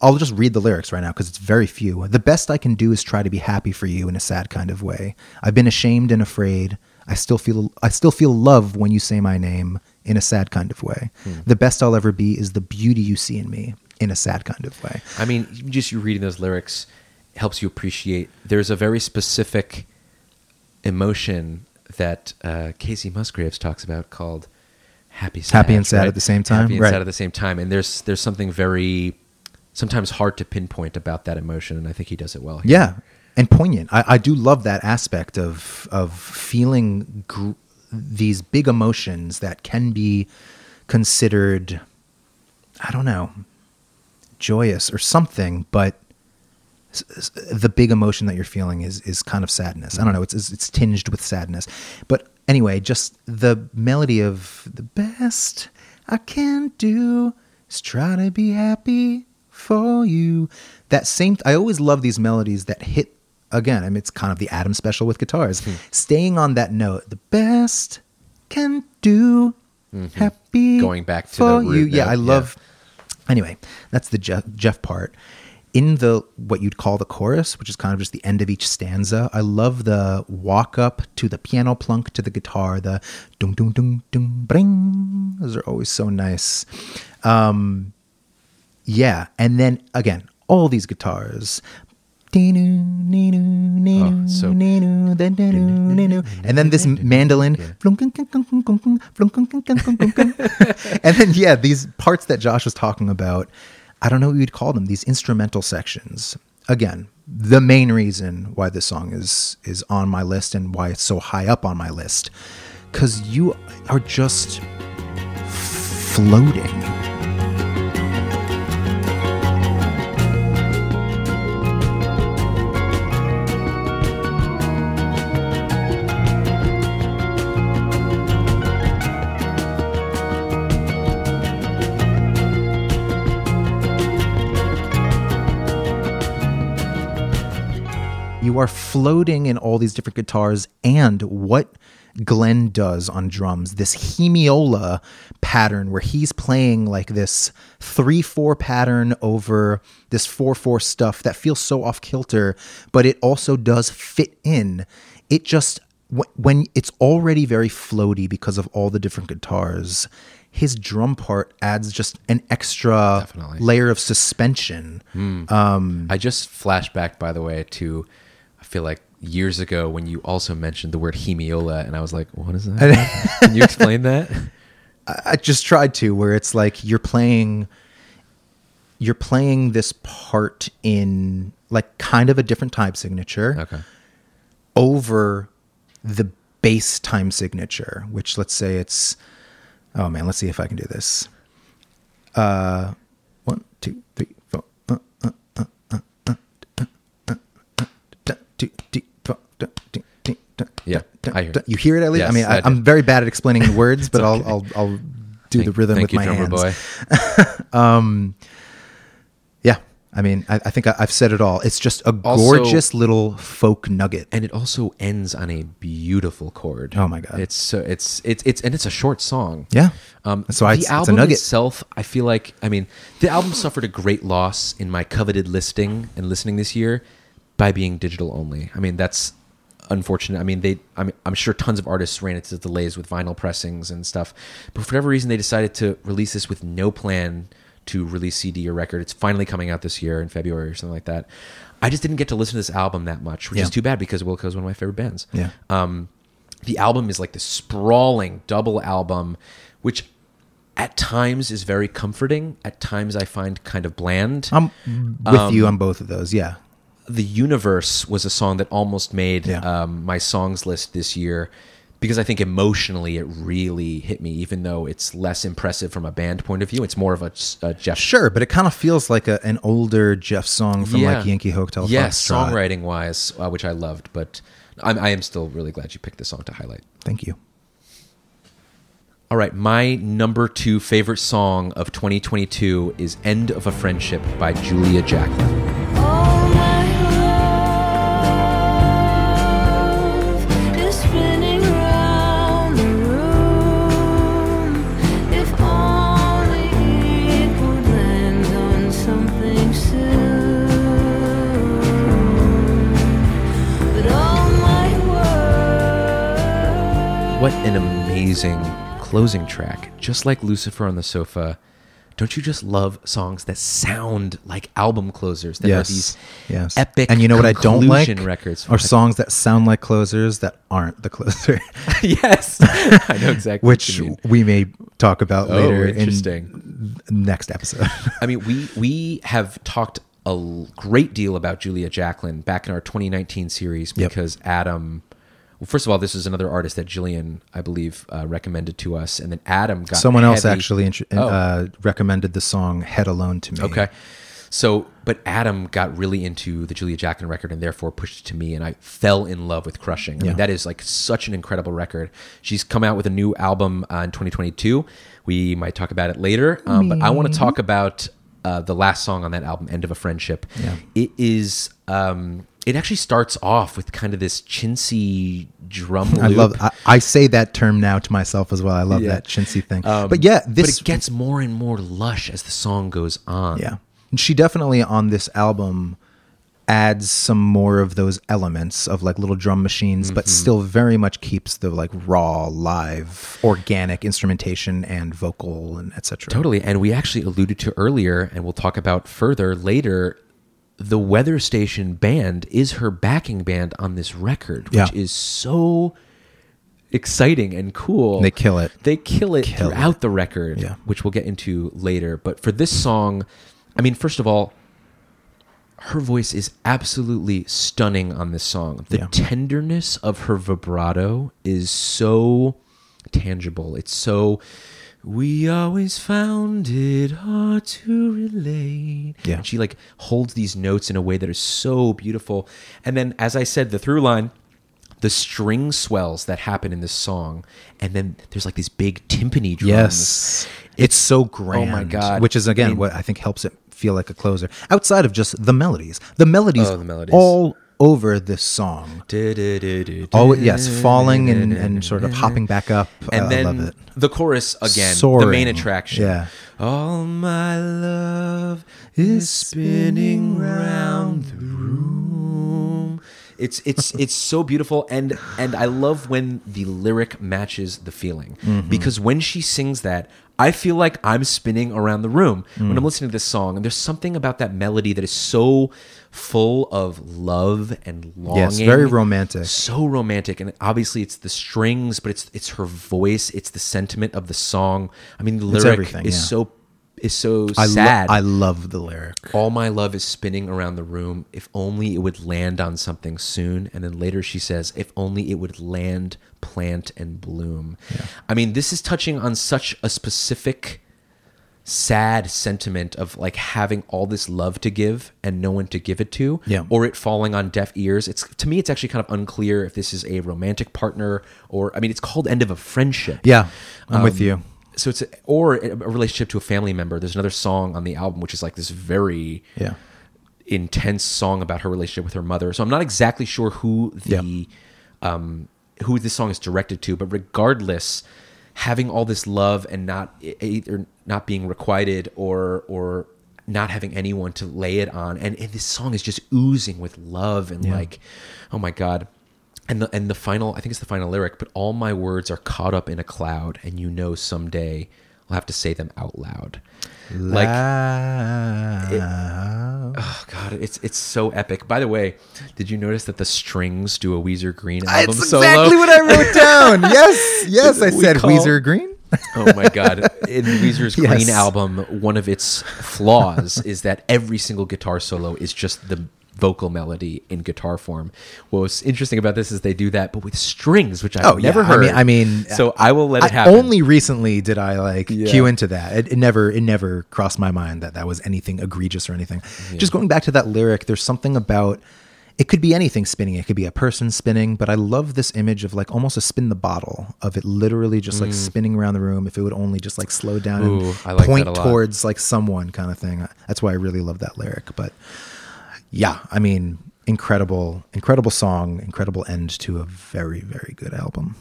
I'll just read the lyrics right now because it's very few. The best I can do is try to be happy for you in a sad kind of way. I've been ashamed and afraid. I still feel I still feel love when you say my name in a sad kind of way. The best I'll ever be is the beauty you see in me in a sad kind of way. I mean, just you reading those lyrics helps you appreciate. There's a very specific emotion that uh, Kacey Musgraves talks about called happy, sad, Happy and sad right? at the same time? Happy and Right. sad at the same time, and there's there's something very sometimes hard to pinpoint about that emotion, and I think he does it well. Here. Yeah, and poignant. I, I do love that aspect of of feeling gr- these big emotions that can be considered, I don't know, joyous or something, but the big emotion that you're feeling is is kind of sadness. I don't mm-hmm. know. It's it's, it's tinged with sadness, but anyway, just the melody of the best I can do is try to be happy for you. That same. I always love these melodies that hit again. I mean, it's kind of the Adam special with guitars. Hmm. Staying on that note, the best can do. Mm-hmm. Happy Going back to for the root you. Yeah, note, I yeah. love anyway that's the jeff, jeff part in the what you'd call the chorus which is kind of just the end of each stanza i love the walk up to the piano plunk to the guitar the dum dum dum dum bring. Those are always so nice. Um yeah and then again all these guitars. Oh, so- and then this mandolin. And then yeah these parts that josh was talking about i don't know what you'd call them these instrumental sections. Again the main reason why this song is is on my list and why it's so high up on my list because you are just floating you are floating in all these different guitars and what Glenn does on drums, this hemiola pattern where he's playing like this 3 4 pattern over this 4 4 stuff that feels so off kilter, but it also does fit in. It just, when it's already very floaty because of all the different guitars, his drum part adds just an extra Definitely. layer of suspension. Hmm. Um, I just flashed back, by the way, to feel like years ago when you also mentioned the word hemiola, and I was like, "What is that? Can you explain that?" I just tried to where it's like you're playing you're playing this part in like kind of a different time signature Okay. over the bass time signature, which let's say it's oh man, let's see if I can do this. Uh one, two, three, I hear it. you hear it at least. Yes, I mean, I, I I'm very bad at explaining in words, but I'll, I'll I'll do the Thank- rhythm thank with you, my drummer hands. boy. Yeah, I mean, I, I think I, I've said it all. It's just a Also- gorgeous little folk nugget. and it also ends on a beautiful chord. Oh my God. It's so it's it's it's and it's a short song. Yeah. Um, why the a album nugget. itself, I feel like, I mean, the album suffered a great loss in my coveted listing and listening this year by being digital only. I mean, that's unfortunate. I mean, they, I mean, I'm sure tons of artists ran into delays with vinyl pressings and stuff, but for whatever reason, they decided to release this with no plan to release CD or record. It's finally coming out this year in February or something like that. I just didn't get to listen to this album that much, which Yeah. is too bad because Wilco is one of my favorite bands. Yeah. Um, the album is like this sprawling double album, which at times is very comforting. At times I find kind of bland. I'm with Um, you on both of those. Yeah. The Universe was a song that almost made Yeah. um, my songs list this year because I think emotionally it really hit me, even though it's less impressive from a band point of view. It's more of a, a Jeff Sure, but it kind of feels like a, an older Jeff song from like Yankee Hotel Yes, Foxtrot. songwriting wise, uh, which I loved, but I'm, I am still really glad you picked this song to highlight. Thank you. All right, my number two favorite song of 2022 is End of a Friendship by Julia Jacklin. What an amazing closing track. Just like Lucifer on the Sofa, don't you just love songs that sound like album closers? That yes. are these yes. epic And you know what I don't like? records. Are songs that sound like closers that aren't the closer, yes. I know exactly which we may talk about Oh, later interesting. in next episode. I mean, we we have talked a great deal about Julia Jacklin back in our 2019 series Yep. because Adam. Well, first of all, this is another artist that Jillian, I believe, uh, recommended to us, and then Adam got Someone else actually intro- Oh. uh, recommended the song "Head Alone" to me. Okay. So, but Adam got really into the Julia Jacklin record and therefore pushed it to me, and I fell in love with Crushing. I Yeah. mean, that is like such an incredible record. She's come out with a new album uh, in 2022. We might talk about it later, um, but I want to talk about uh, the last song on that album, "End of a Friendship." Yeah. It is. Um, it actually starts off with kind of this chintzy drum. loop. I love. I, I say that term now to myself as well. I love Yeah. that chintzy thing. Um, but yeah, this but it gets more and more lush as the song goes on. Yeah. And she definitely on this album adds some more of those elements of like little drum machines, but Mm-hmm. still very much keeps the like raw, live, organic instrumentation and vocal and etc. Totally. And we actually alluded to earlier, and we'll talk about further later. The Weather Station band is her backing band on this record, which Yeah. is so exciting and cool. They kill it. They kill it Kill throughout it. the record, Yeah. which we'll get into later. But for this song, I mean, first of all, her voice is absolutely stunning on this song. The Yeah. tenderness of her vibrato is so tangible. It's so we always found it hard to relate. Yeah. And she like holds these notes in a way that is so beautiful. And then as I said, the through line the string swells that happen in this song, and then there's like these big timpani drums. Yes. It's, so grand. oh my God. Which is again mean- what I think helps it feel like a closer. Outside of just the melodies. The melodies, Oh, the melodies. all over this song. Oh yes, falling and, and sort of hopping back up. and I, then I love it. the chorus again, the main attraction. Yeah. All my love is spinning round the room. It's it's it's so beautiful and and I love when the lyric matches the feeling Mm-hmm. because when she sings that I feel like I'm spinning around the room Mm. when I'm listening to this song and there's something about that melody that is so full of love and longing. Yes, very romantic. So romantic, and obviously it's the strings, but it's it's her voice, it's the sentiment of the song. I mean, the lyric everything, is yeah. so is so I, lo- sad. I love the lyric. All my love is spinning around the room. If only it would land on something soon. And then later she says, if only it would land, plant, and bloom. I mean, this is touching on such a specific sad sentiment of like having all this love to give and no one to give it to Yeah. or it falling on deaf ears it's to me it's actually kind of unclear if this is a romantic partner or i mean it's called end of a friendship Yeah, I'm with Um, you. So it's a, or a relationship to a family member there's another song on the album which is like this very Yeah. intense song about her relationship with her mother. So I'm not exactly sure who the um, who this song is directed to, but regardless, having all this love and not either not being requited or or not having anyone to lay it on, and, and this song is just oozing with love and like, oh my god. And the and the final, I think it's the final lyric, but all my words are caught up in a cloud, and you know someday I'll have to say them out loud. Like Oh god, it's it's so epic. By the way, did you notice that the strings do a Weezer Green album That's solo? exactly what I wrote down. yes, yes, I said call- Weezer Green. oh my god! In Weezer's Yes. Green album, one of its flaws is that every single guitar solo is just the vocal melody in guitar form. What's interesting about this is they do that, but with strings, which I've Oh, yeah. never I heard. mean- I mean, so I will let it I- happen. Only recently did I like Yeah. cue into that. It, it never, it never crossed my mind that that was anything egregious or anything. Just going back to that lyric, there's something about. It could be anything spinning. It could be a person spinning, but I love this image of like almost a spin the bottle of it literally just like spinning around the room. If it would only just like slow down Mm. Ooh, and I like point that a lot. towards like someone kind of thing. That's why I really love that lyric. But yeah, I mean, incredible, incredible song, incredible end to a very, very good album.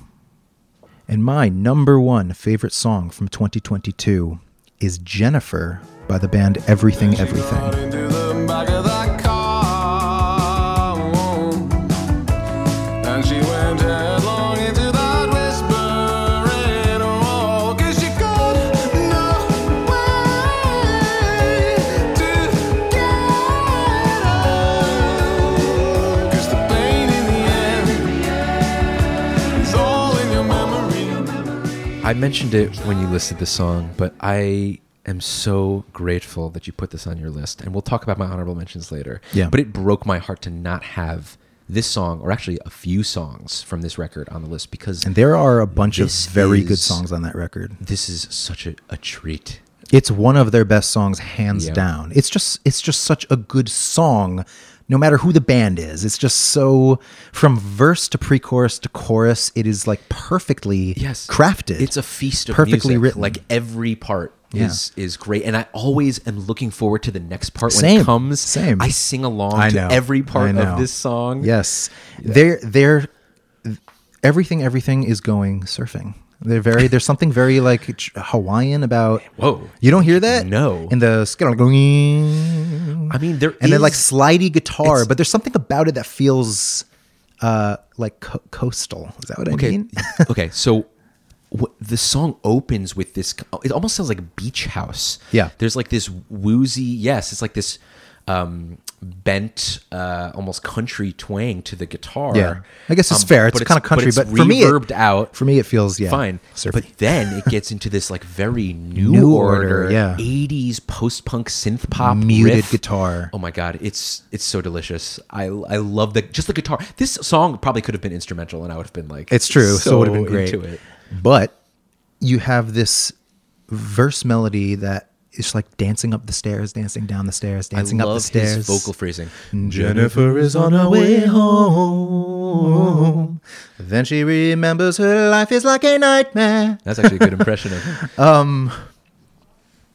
And my number one favorite song from 2022 is Jennifer by the band Everything Everything. I mentioned it when you listed the song, but I am so grateful that you put this on your list. And we'll talk about my honorable mentions later. Yeah. But it broke my heart to not have this song, or actually a few songs from this record on the list because And there are a bunch of very good songs on that record. this is such a, a treat. It's one of their best songs hands Yeah. down. It's just it's just such a good song no matter who the band is. It's just so from verse to pre-chorus to chorus, it is like perfectly Yes. crafted. It's a feast of perfectly music. written. Like every part Yeah. is is great, and I always am looking forward to the next part when Same. it comes. Same. I sing along I to every part of this song. Yes. They're they're everything everything is going surfing. They're very there's something very like Hawaiian about Whoa. You don't hear that? No. In the I mean, there and then like slidey guitar, but there's something about it that feels uh like co- coastal. Is that what I Okay. mean? okay. So wh- the song opens with this. It almost sounds like beach house. Yeah. There's like this woozy. Yes, it's like this um, bent, uh, almost country twang to the guitar. Yeah. I guess it's Um, fair. It's kinda country, it's but for me it- out. For me it feels yeah. Fine, surfy. but then it gets into this like very new, New order, order, yeah. '80s post-punk synth pop Muted riff. guitar. Oh my god, it's it's so delicious. I I love the just the guitar. This song probably could have been instrumental, and I would have been like, It's true. So, it would have been great. But you have this verse melody that is like dancing up the stairs, dancing down the stairs, dancing I up the stairs. his vocal phrasing. Mm-hmm. Jennifer is on her way home. Then she remembers her life is like a nightmare. That's actually a good impression of him. Um,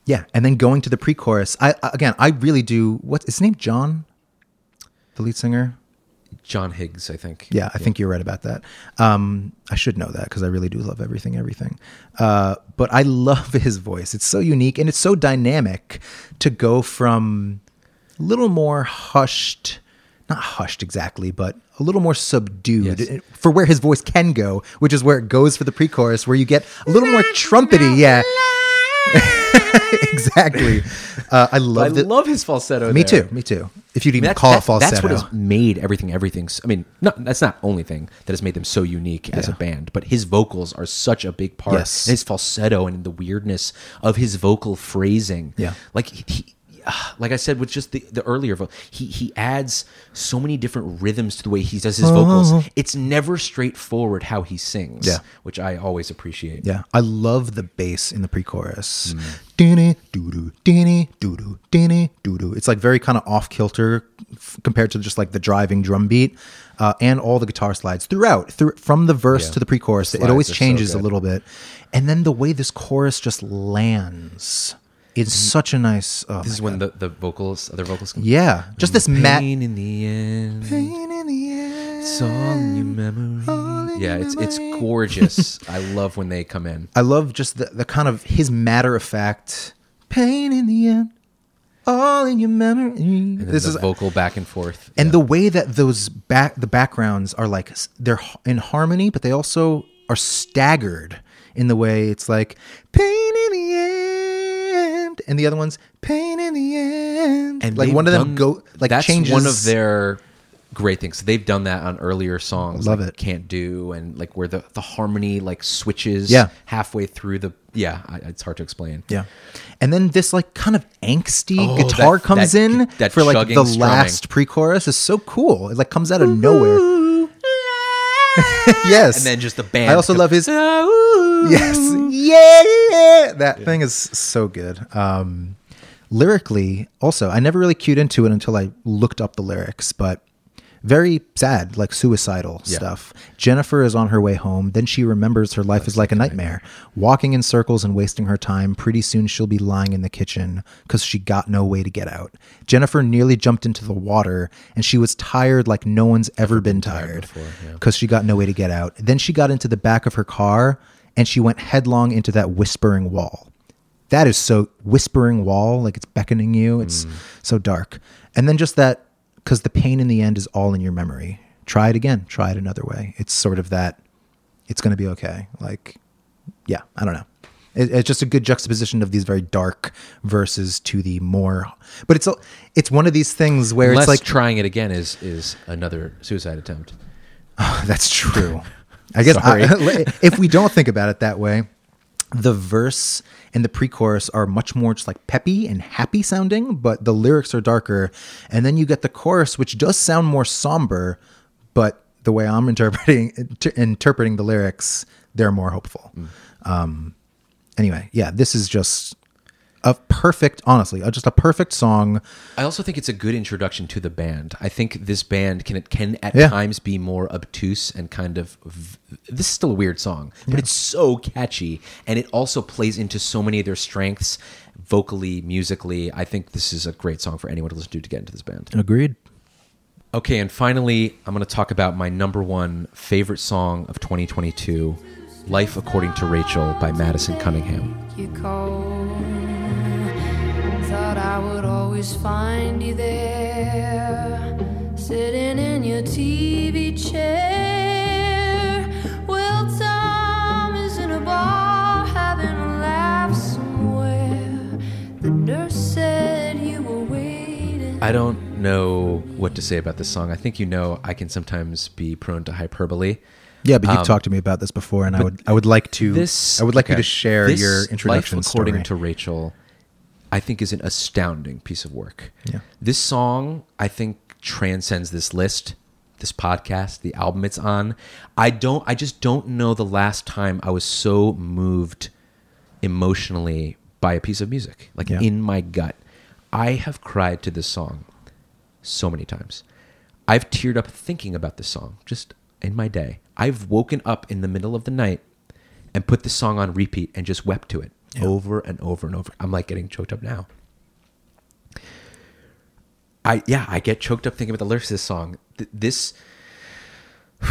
yeah, and then going to the pre-chorus. I I- again, I really do. What's his name? John, the lead singer. John Higgs, I think. Yeah, I think you're right about that. Um, I should know that because I really do love everything, everything. Uh, but I love his voice. It's so unique and it's so dynamic to go from a little more hushed, not hushed exactly, but a little more subdued Yes. for where his voice can go, which is where it goes for the pre-chorus, where you get a little more trumpety. Yeah, exactly. Uh, I I love the, love his falsetto. Me there. too. Me too. If you'd even That- call that- it falsetto, That's what has made everything, everything. I mean, not, that's not only thing that has made them so unique as a band, but his vocals are such a big part. Yes. His falsetto and the weirdness of his vocal phrasing. Yeah. like he, he- like I said with just the, the earlier vote, he he adds so many different rhythms to the way he does his vocals. It's never straightforward how he sings, Yeah. which I always appreciate. Yeah, I love the bass in the pre-chorus. Mm. Doo-doo, dee-dee, doo-doo, dee-dee, doo-doo. It's like very kind of off kilter compared to just like the driving drum beat, uh, and all the guitar slides throughout, through from the verse Yeah. to the pre-chorus. It Slides always are so changes a good. little bit, and then the way this chorus just lands, it's such a nice. Oh Mm-hmm. This is when the, the vocals, other vocals come. yeah, just this mat. Pain in the end. Pain in the end. It's all in your memory. Yeah, it's it's gorgeous. I love when they come in. I love just the, the kind of his matter of fact pain in the end, all in your memory. And then This the is vocal back and forth. and Yeah. the way that those back the backgrounds are like they're in harmony, but they also are staggered in the way it's like pain in the end, and the other one's pain in the end. and like one of them done- go like that's changes one of their great things. They've done that on earlier songs. Love like it. Can't do and like where the the harmony like switches. Yeah. halfway through the yeah. I, it's hard to explain. Yeah. And then this like kind of angsty Oh, guitar that- comes that- in that for like the strumming. last pre-chorus is so cool. It like comes out of nowhere. yes. And then just the band. I also love his Ah, Yes. Yeah. That thing is so good. Um lyrically also I never really cued into it until I looked up the lyrics, but very sad, like suicidal Yeah. stuff. Jennifer is on her way home. Then she remembers her life is like a nightmare, walking in circles and wasting her time. Pretty soon she'll be lying in the kitchen because she got no way to get out. Jennifer nearly jumped into the water and she was tired like no one's ever been tired before, yeah. because she got no way to get out. Then she got into the back of her car and she went headlong into that whispering wall. That is so whispering wall, like it's beckoning you. It's so dark. And then just that, because the pain in the end is all in your memory. Try it again. Try it another way. It's sort of that. It's going to be okay. Like, yeah, I don't know. It, it's just a good juxtaposition of these very dark verses to the more. But it's it's one of these things where Unless it's like trying it again is is another suicide attempt. That's true. I guess I, if we don't think about it that way, the verse and the pre-chorus are much more just like peppy and happy sounding, but the lyrics are darker. And then you get the chorus, which does sound more somber, but the way I'm interpreting inter- interpreting the lyrics, they're more hopeful. Um, anyway, yeah, this is just a perfect, honestly, uh, just a perfect song. I also think it's a good introduction to the band. I think this band can can at Yeah. times be more obtuse and kind of. v- This is still a weird song, but it's so catchy, and it also plays into so many of their strengths, vocally, musically. I think this is a great song for anyone to listen to to get into this band. Agreed. Okay, and finally, I'm going to talk about my number one favorite song of 2022, "Life According to Raechel" by Madison Cunningham. Always find you there, sitting in your TV chair. Well, Tom is in a bar having a laugh somewhere. The nurse said you were waiting. I don't know what to say about this song. I think you know I can sometimes be prone to hyperbole. Yeah, but you've Um, talked to me about this before, and I would I would like to This I would like you to share This your introduction Life according story. to Raechel, I think is an astounding piece of work. Yeah. This song, I think, transcends this list, this podcast, the album it's on. I don't I just don't know the last time I was so moved emotionally by a piece of music. Like Yeah. in my gut. I have cried to this song so many times. I've teared up thinking about this song just in my day. I've woken up in the middle of the night and put this song on repeat and just wept to it over and over and over. I'm like getting choked up now. I yeah, I get choked up thinking about the lyrics of this song. Th- This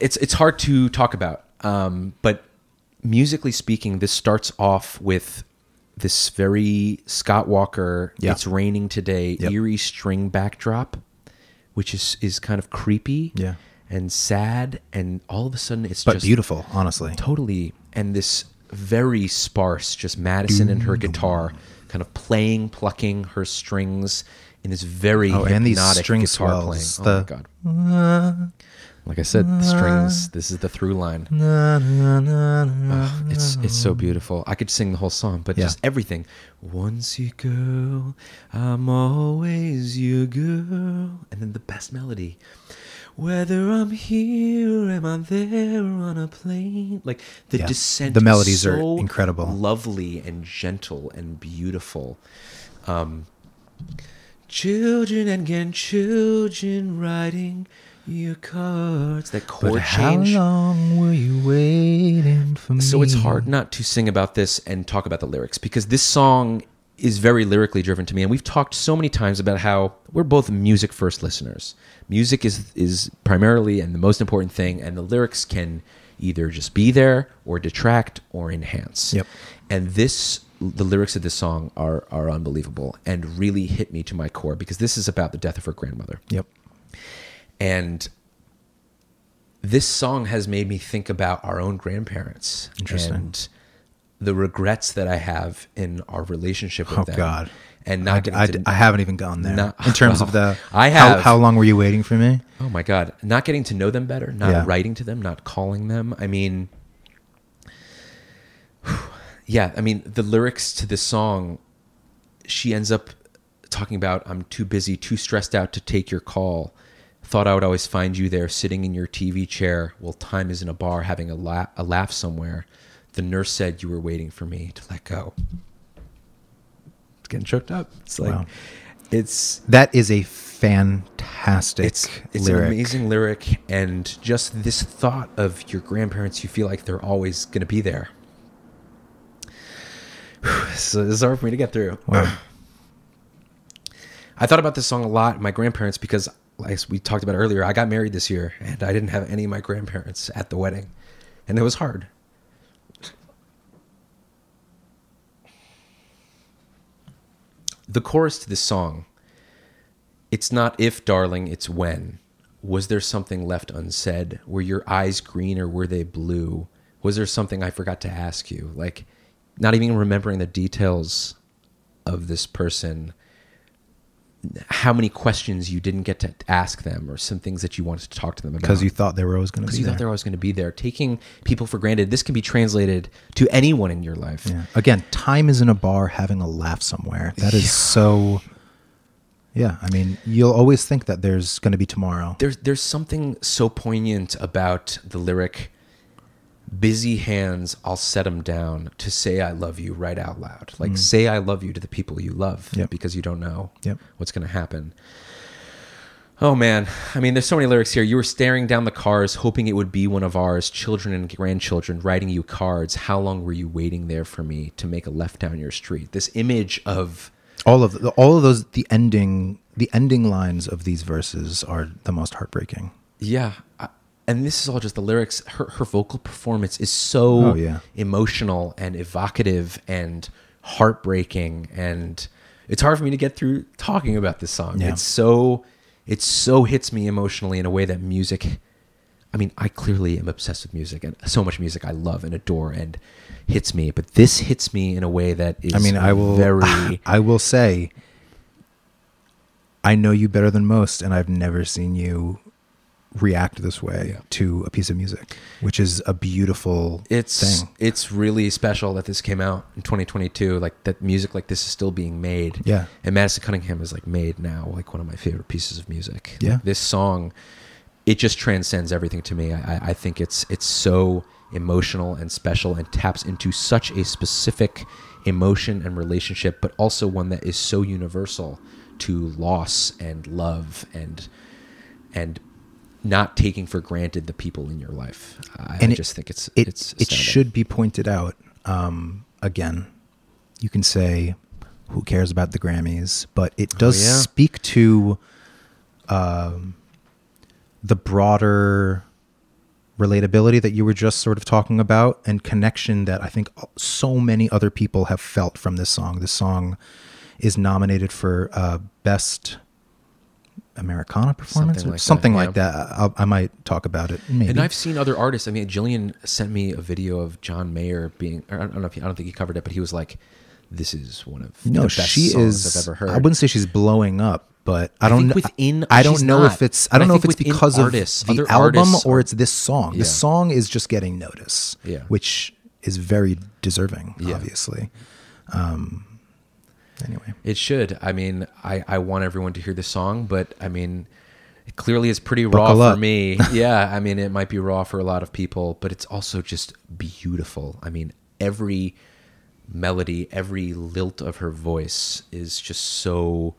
it's it's hard to talk about, um, but musically speaking, this starts off with this very Scott Walker. Yeah. It's raining today. Yep. Eerie string backdrop, which is is kind of creepy, Yeah. and sad, and all of a sudden it's but just beautiful, honestly. totally and this very sparse just madison and her guitar kind of playing plucking her strings in this very Oh, and these string guitar swells, playing oh the- my god Like I said, the strings. This is the through line. It's it's so beautiful. I could sing the whole song, but Yeah. just everything. Once you girl, I'm always your girl, and then the best melody. Whether I'm here, am I there on a plane? Like the Yeah. descent. The melodies are incredible. lovely and gentle and beautiful. Um, children and grandchildren riding your cards. That chord But how change. long were you waiting for me? So it's hard not to sing about this and talk about the lyrics because this song is very lyrically driven to me and we've talked so many times about how we're both music first listeners. Music is is primarily and the most important thing and the lyrics can either just be there or detract or enhance. Yep. And this the lyrics of this song are are unbelievable and really hit me to my core because this is about the death of her grandmother. Yep. And this song has made me think about our own grandparents Interesting. and the regrets that I have in our relationship with Oh them. God. And I, not getting I, to, I haven't even gone there. Not- in terms of the, I how, have. how long were you waiting for me? oh my God, not getting to know them better, not Yeah. writing to them, not calling them. I mean, yeah, I mean, the lyrics to this song, she ends up talking about, I'm too busy, too stressed out to take your call. Thought I would always find you there sitting in your TV chair while time is in a bar having a, la- a laugh somewhere. The nurse said you were waiting for me to let go. It's getting choked up. It's like, Wow. it's That is a fantastic it's it's lyric. an amazing lyric and just this thought of your grandparents you feel like they're always going to be there so this is hard for me to get through Wow. i thought about this song a lot my grandparents because as we talked about earlier i got married this year and i didn't have any of my grandparents at the wedding and it was hard the chorus to this song it's not if, darling, it's when. Was there something left unsaid? Were your eyes green or were they blue? Was there something I forgot to ask you? Like, not even remembering the details of this person, how many questions you didn't get to ask them, or some things that you wanted to talk to them about. because you thought they were always going to because be you there. thought they were always going to be there. Taking people for granted. This can be translated to anyone in your life. Yeah. Again, time is in a bar having a laugh somewhere. That is so. Yeah, I mean, you'll always think that there's going to be tomorrow. there's there's something so poignant about the lyric busy hands i'll set them down to say i love you right out loud. Like mm. say i love you to the people you love Yep. because you don't know Yep. what's going to happen. Oh man. I mean there's so many lyrics here. You were staring down the cars hoping it would be one of ours children and grandchildren writing you cards. How long were you waiting there for me to make a left down your street? This image of All of the, all of those the ending the ending lines of these verses are the most heartbreaking. Yeah, I, and this is all just the lyrics. Her her vocal performance is so Oh, yeah. emotional and evocative and heartbreaking, and it's hard for me to get through talking about this song. Yeah. It's so it so hits me emotionally in a way that music. I mean, I clearly am obsessed with music and so much music I love and adore and hits me, but this hits me in a way that is. I mean, I will very. I will say I know you better than most and I've never seen you react this way Yeah. to a piece of music, which is a beautiful it's thing. it's really special that this came out in 2022 like that music like this is still being made Yeah. and madison cunningham is like made now like one of my favorite pieces of music Yeah. Like, this song it just transcends everything to me I, I- I think it's it's so emotional and special and taps into such a specific emotion and relationship but also one that is so universal to loss and love and and not taking for granted the people in your life. I, And I it- just think it's it it's it should be pointed out um, again you can say who cares about the grammys but it does Oh, yeah. speak to um, the broader relatability that you were just sort of talking about and connection that i think so many other people have felt from this song. This song is nominated for uh, best Americana performance Something or like that, something yeah. like that. I'll, I might talk about it. Maybe. And I've seen other artists. I mean, Jillian sent me a video of John Mayer being. Or I don't know if he, I don't think he covered it, but he was like, "This is one of No, the best she songs is. I've ever heard." I wouldn't say she's blowing up, but I don't within- I don't know not. if it's I don't I know if it's because artists, of the album or are- it's this song. Yeah. The song is just getting notice, Yeah. which is very deserving, Yeah. obviously. Um, anyway, It should. I mean, I, I want everyone to hear the song, but I mean, it clearly is pretty raw for me. yeah, I mean, it might be raw for a lot of people, but it's also just beautiful. I mean, every melody, every lilt of her voice is just so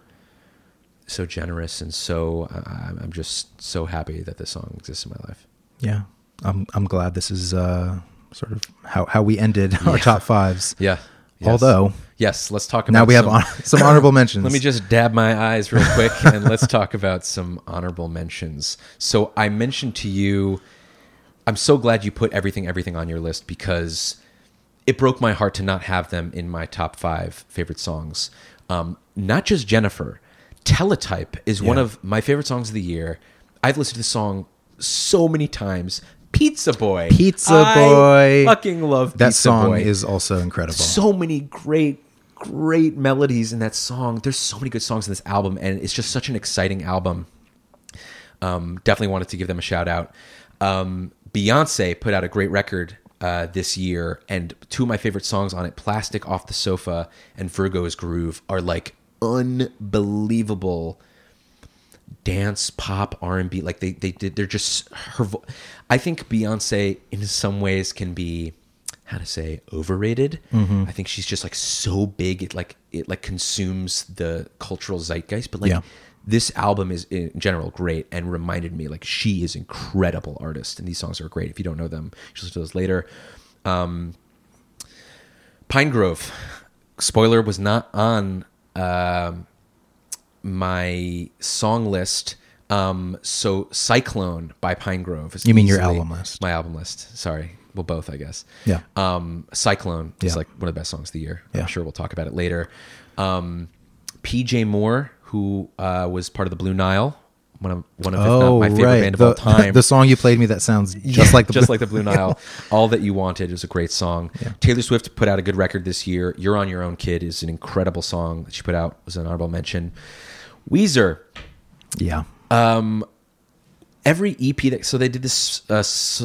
so generous and so I I'm just so happy that this song exists in my life. yeah, I'm I'm glad this is uh, sort of how how we ended our top fives. Yeah. Yes. Although yes, let's talk about now we have some- hon- some honorable mentions. Let me just dab my eyes real quick and let's talk about some honorable mentions. So I mentioned to you, I'm so glad you put everything, everything on your list because it broke my heart to not have them in my top five favorite songs. Um, not just Jennifer, Teletype is one of my favorite songs of the year. I've listened to the song so many times. Pizza Boy. Pizza Boy. I fucking love that Pizza song Boy is also incredible. so many great great melodies in that song there's so many good songs in this album and it's just such an exciting album um, definitely wanted to give them a shout out um, beyonce put out a great record uh, this year and two of my favorite songs on it plastic off the sofa and virgo's groove are like unbelievable dance pop r&b like they, they did they're just her vo- i think beyonce in some ways can be how to say overrated. I think she's just like so big it like it like consumes the cultural zeitgeist. But like Yeah. this album is in general great and reminded me like she is incredible artist and these songs are great. If you don't know them you should listen to those later. Um Pinegrove. Spoiler was not on um my song list. Um, so Cyclone by Pinegrove. Is You mean your album list. My album list. Sorry. Well, both, I guess. Yeah. Um, Cyclone is Yeah. like one of the best songs of the year. Yeah. I'm sure we'll talk about it later. Um, PJ Moore, who uh, was part of the Blue Nile, one of one of oh my favorite right, band of the, all time. the song you played me that sounds just like the just Blue- like the Blue Nile. All that you wanted is a great song. Taylor Swift put out a good record this year. You're on Your Own Kid is an incredible song that she put out. Was an honorable mention. Weezer. yeah. Um, Every EP that so they did this uh,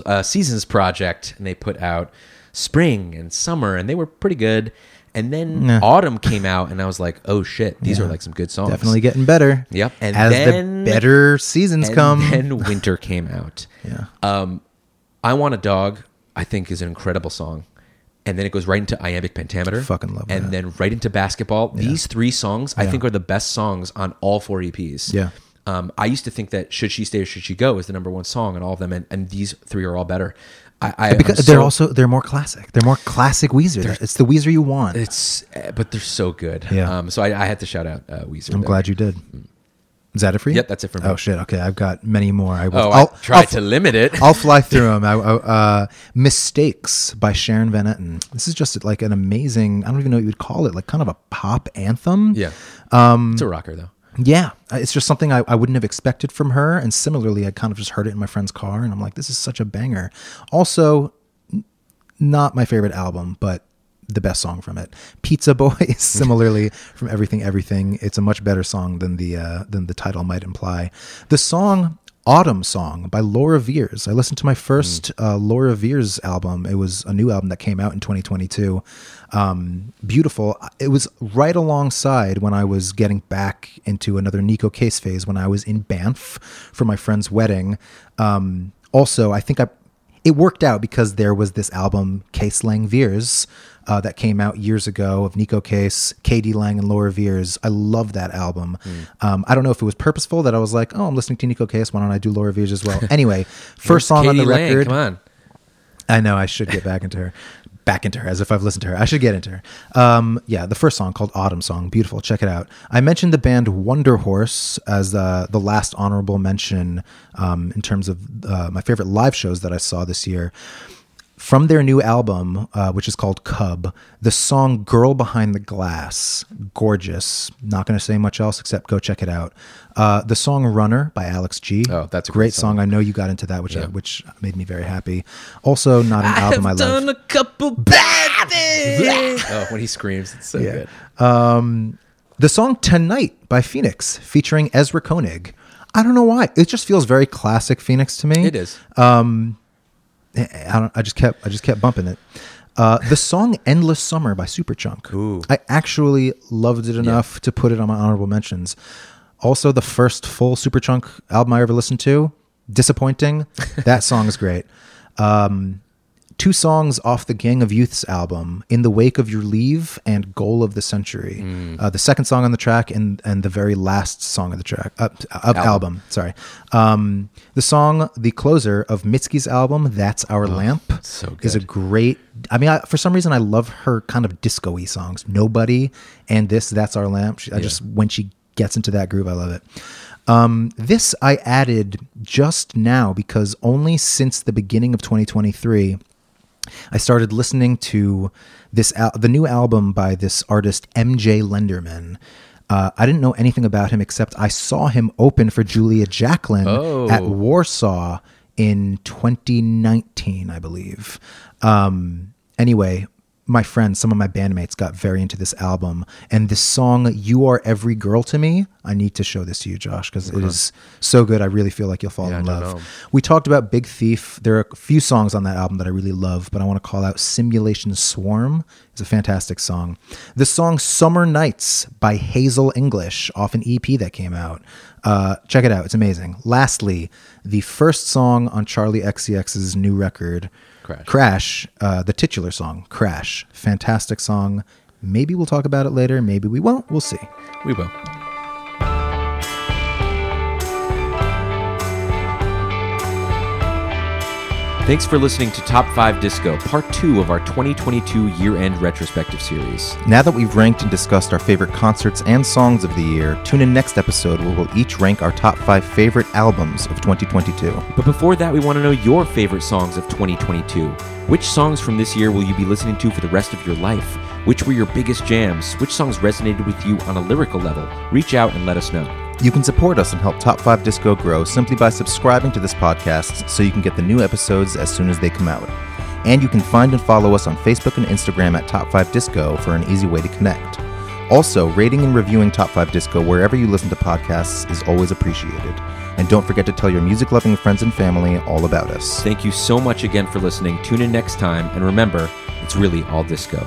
uh, seasons project and they put out spring and summer and they were pretty good. And then Nah. autumn came out and I was like, oh shit, these Yeah. are like some good songs. Definitely getting better. Yep. And as then- the better seasons and come. then winter came out. yeah. Um, I Want a Dog, I think, is an incredible song. And then it goes right into Iambic Pentameter. Fucking love And that. then right into Basketball. These three songs, I Yeah. think, are the best songs on all four EPs. Yeah. Um, I used to think that Should She Stay or Should She Go is the number one song on all of them. And, and these three are all better. I, I, because I'm they're so- also they're more classic. They're more classic Weezer. It's the Weezer you want. It's, uh, but they're so good. Yeah. Um, so I, I had to shout out uh, Weezer. I'm there. glad you did. Is that it for you? Yep, that's it for me. Oh shit. Okay, I've got many more. I will. Oh, I'll, I tried I'll- to limit it. I'll fly through them. I, I- uh, Mistakes by Sharon Van Etten. This is just like an amazing, I don't even know what you would call it, like kind of a pop anthem. yeah. Um, it's a rocker, though. Yeah. uh, It's just something I, I wouldn't have expected from her. And similarly, I kind of just heard it in my friend's car and I'm like, this is such a banger. Also, not my favorite album, but the best song from it. Pizza Boy is similarly from Everything Everything. It's a much better song than the uh, than the title might imply. The song Autumn Song by Laura Veirs. I listened to my first uh, Laura Veirs album. It was a new album that came out in 2022. Um, beautiful. It was right alongside when I was getting back into another Neko Case phase when I was in Banff for my friend's wedding. Um, also, I think I it worked out because there was this album Case Lang Veirs uh, that came out years ago of Neko Case, KD Lang, and Laura Veirs. I love that album. Um, I don't know if it was purposeful that I was like, oh, I'm listening to Neko Case. Why don't I do Laura Veirs as well? Anyway, first song on the Lang, record. Come on. I know I should get back into her. Back into her as if I've listened to her. I should get into her. Um, yeah, the first song called Autumn Song. Beautiful. Check it out. I mentioned the band Wunderhorse as uh, the last honorable mention um, in terms of uh, my favorite live shows that I saw this year. From their new album, uh, which is called Cub, the song Girl Behind the Glass, gorgeous. Not going to say much else except go check it out. Uh, the song Runner by Alex G. Oh, that's a great, great song. song. I know you got into that, which, Yeah. uh, which made me very happy. Also, not an album I love. a couple bad things. oh, when he screams, it's so Yeah. good. Um, The song Tonight by Phoenix featuring Ezra Koenig. I don't know why. It just feels very classic Phoenix to me. It is. I, don't, I just kept I just kept bumping it. Uh, the song "Endless Summer" by Superchunk. Ooh. I actually loved it enough to put it on my honorable mentions. Also, the first full Superchunk album I ever listened to, disappointing. that song is great. Um, two songs off the Gang of Youths' album, "In the Wake of Your Leave" and "Goal of the Century." Mm. Uh, the second song on the track and and the very last song of the track uh, of album. Album. Sorry, um, the song, the closer of Mitski's album, "That's Our Lamp," Oh, so is a great. I mean, I, for some reason, I love her kind of disco-y songs. Nobody and this, "That's Our Lamp." She, I just when she gets into that groove, I love it. Um, this I added just now because only since the beginning of 2023. I started listening to this al- the new album by this artist MJ Lenderman. Uh, I didn't know anything about him except I saw him open for Julia Jacklin Oh. at Warsaw in 2019, I believe. Um, anyway, my friends, some of my bandmates got very into this album, and this song "You Are Every Girl to Me." I need to show this to you, Josh, because it is so good. I really feel like you'll fall Yeah, in love. know. We talked about Big Thief. There are a few songs on that album that I really love, but I want to call out Simulation Swarm. It's a fantastic song. The song Summer Nights by Hazel English off an EP that came out. Uh, check it out. It's amazing. Lastly, the first song on Charli XCX's new record, Crash. Crash, uh, the titular song, Crash. Fantastic song. Maybe we'll talk about it later. Maybe we won't. We'll see. We will. Thanks for listening to Top 5 Disco, part 2 of our 2022 year end retrospective series. Now that we've ranked and discussed our favorite concerts and songs of the year, tune in next episode where we'll each rank our top five favorite albums of 2022. But before that, we want to know your favorite songs of 2022. Which songs from this year will you be listening to for the rest of your life? Which were your biggest jams? Which songs resonated with you on a lyrical level? Reach out and let us know. You can support us and help Top 5 Disco grow simply by subscribing to this podcast so you can get the new episodes as soon as they come out. And you can find and follow us on Facebook and Instagram at Top 5 Disco for an easy way to connect. Also, rating and reviewing Top 5 Disco wherever you listen to podcasts is always appreciated. And don't forget to tell your music loving friends and family all about us. Thank you so much again for listening. Tune in next time, and remember, it's really all disco.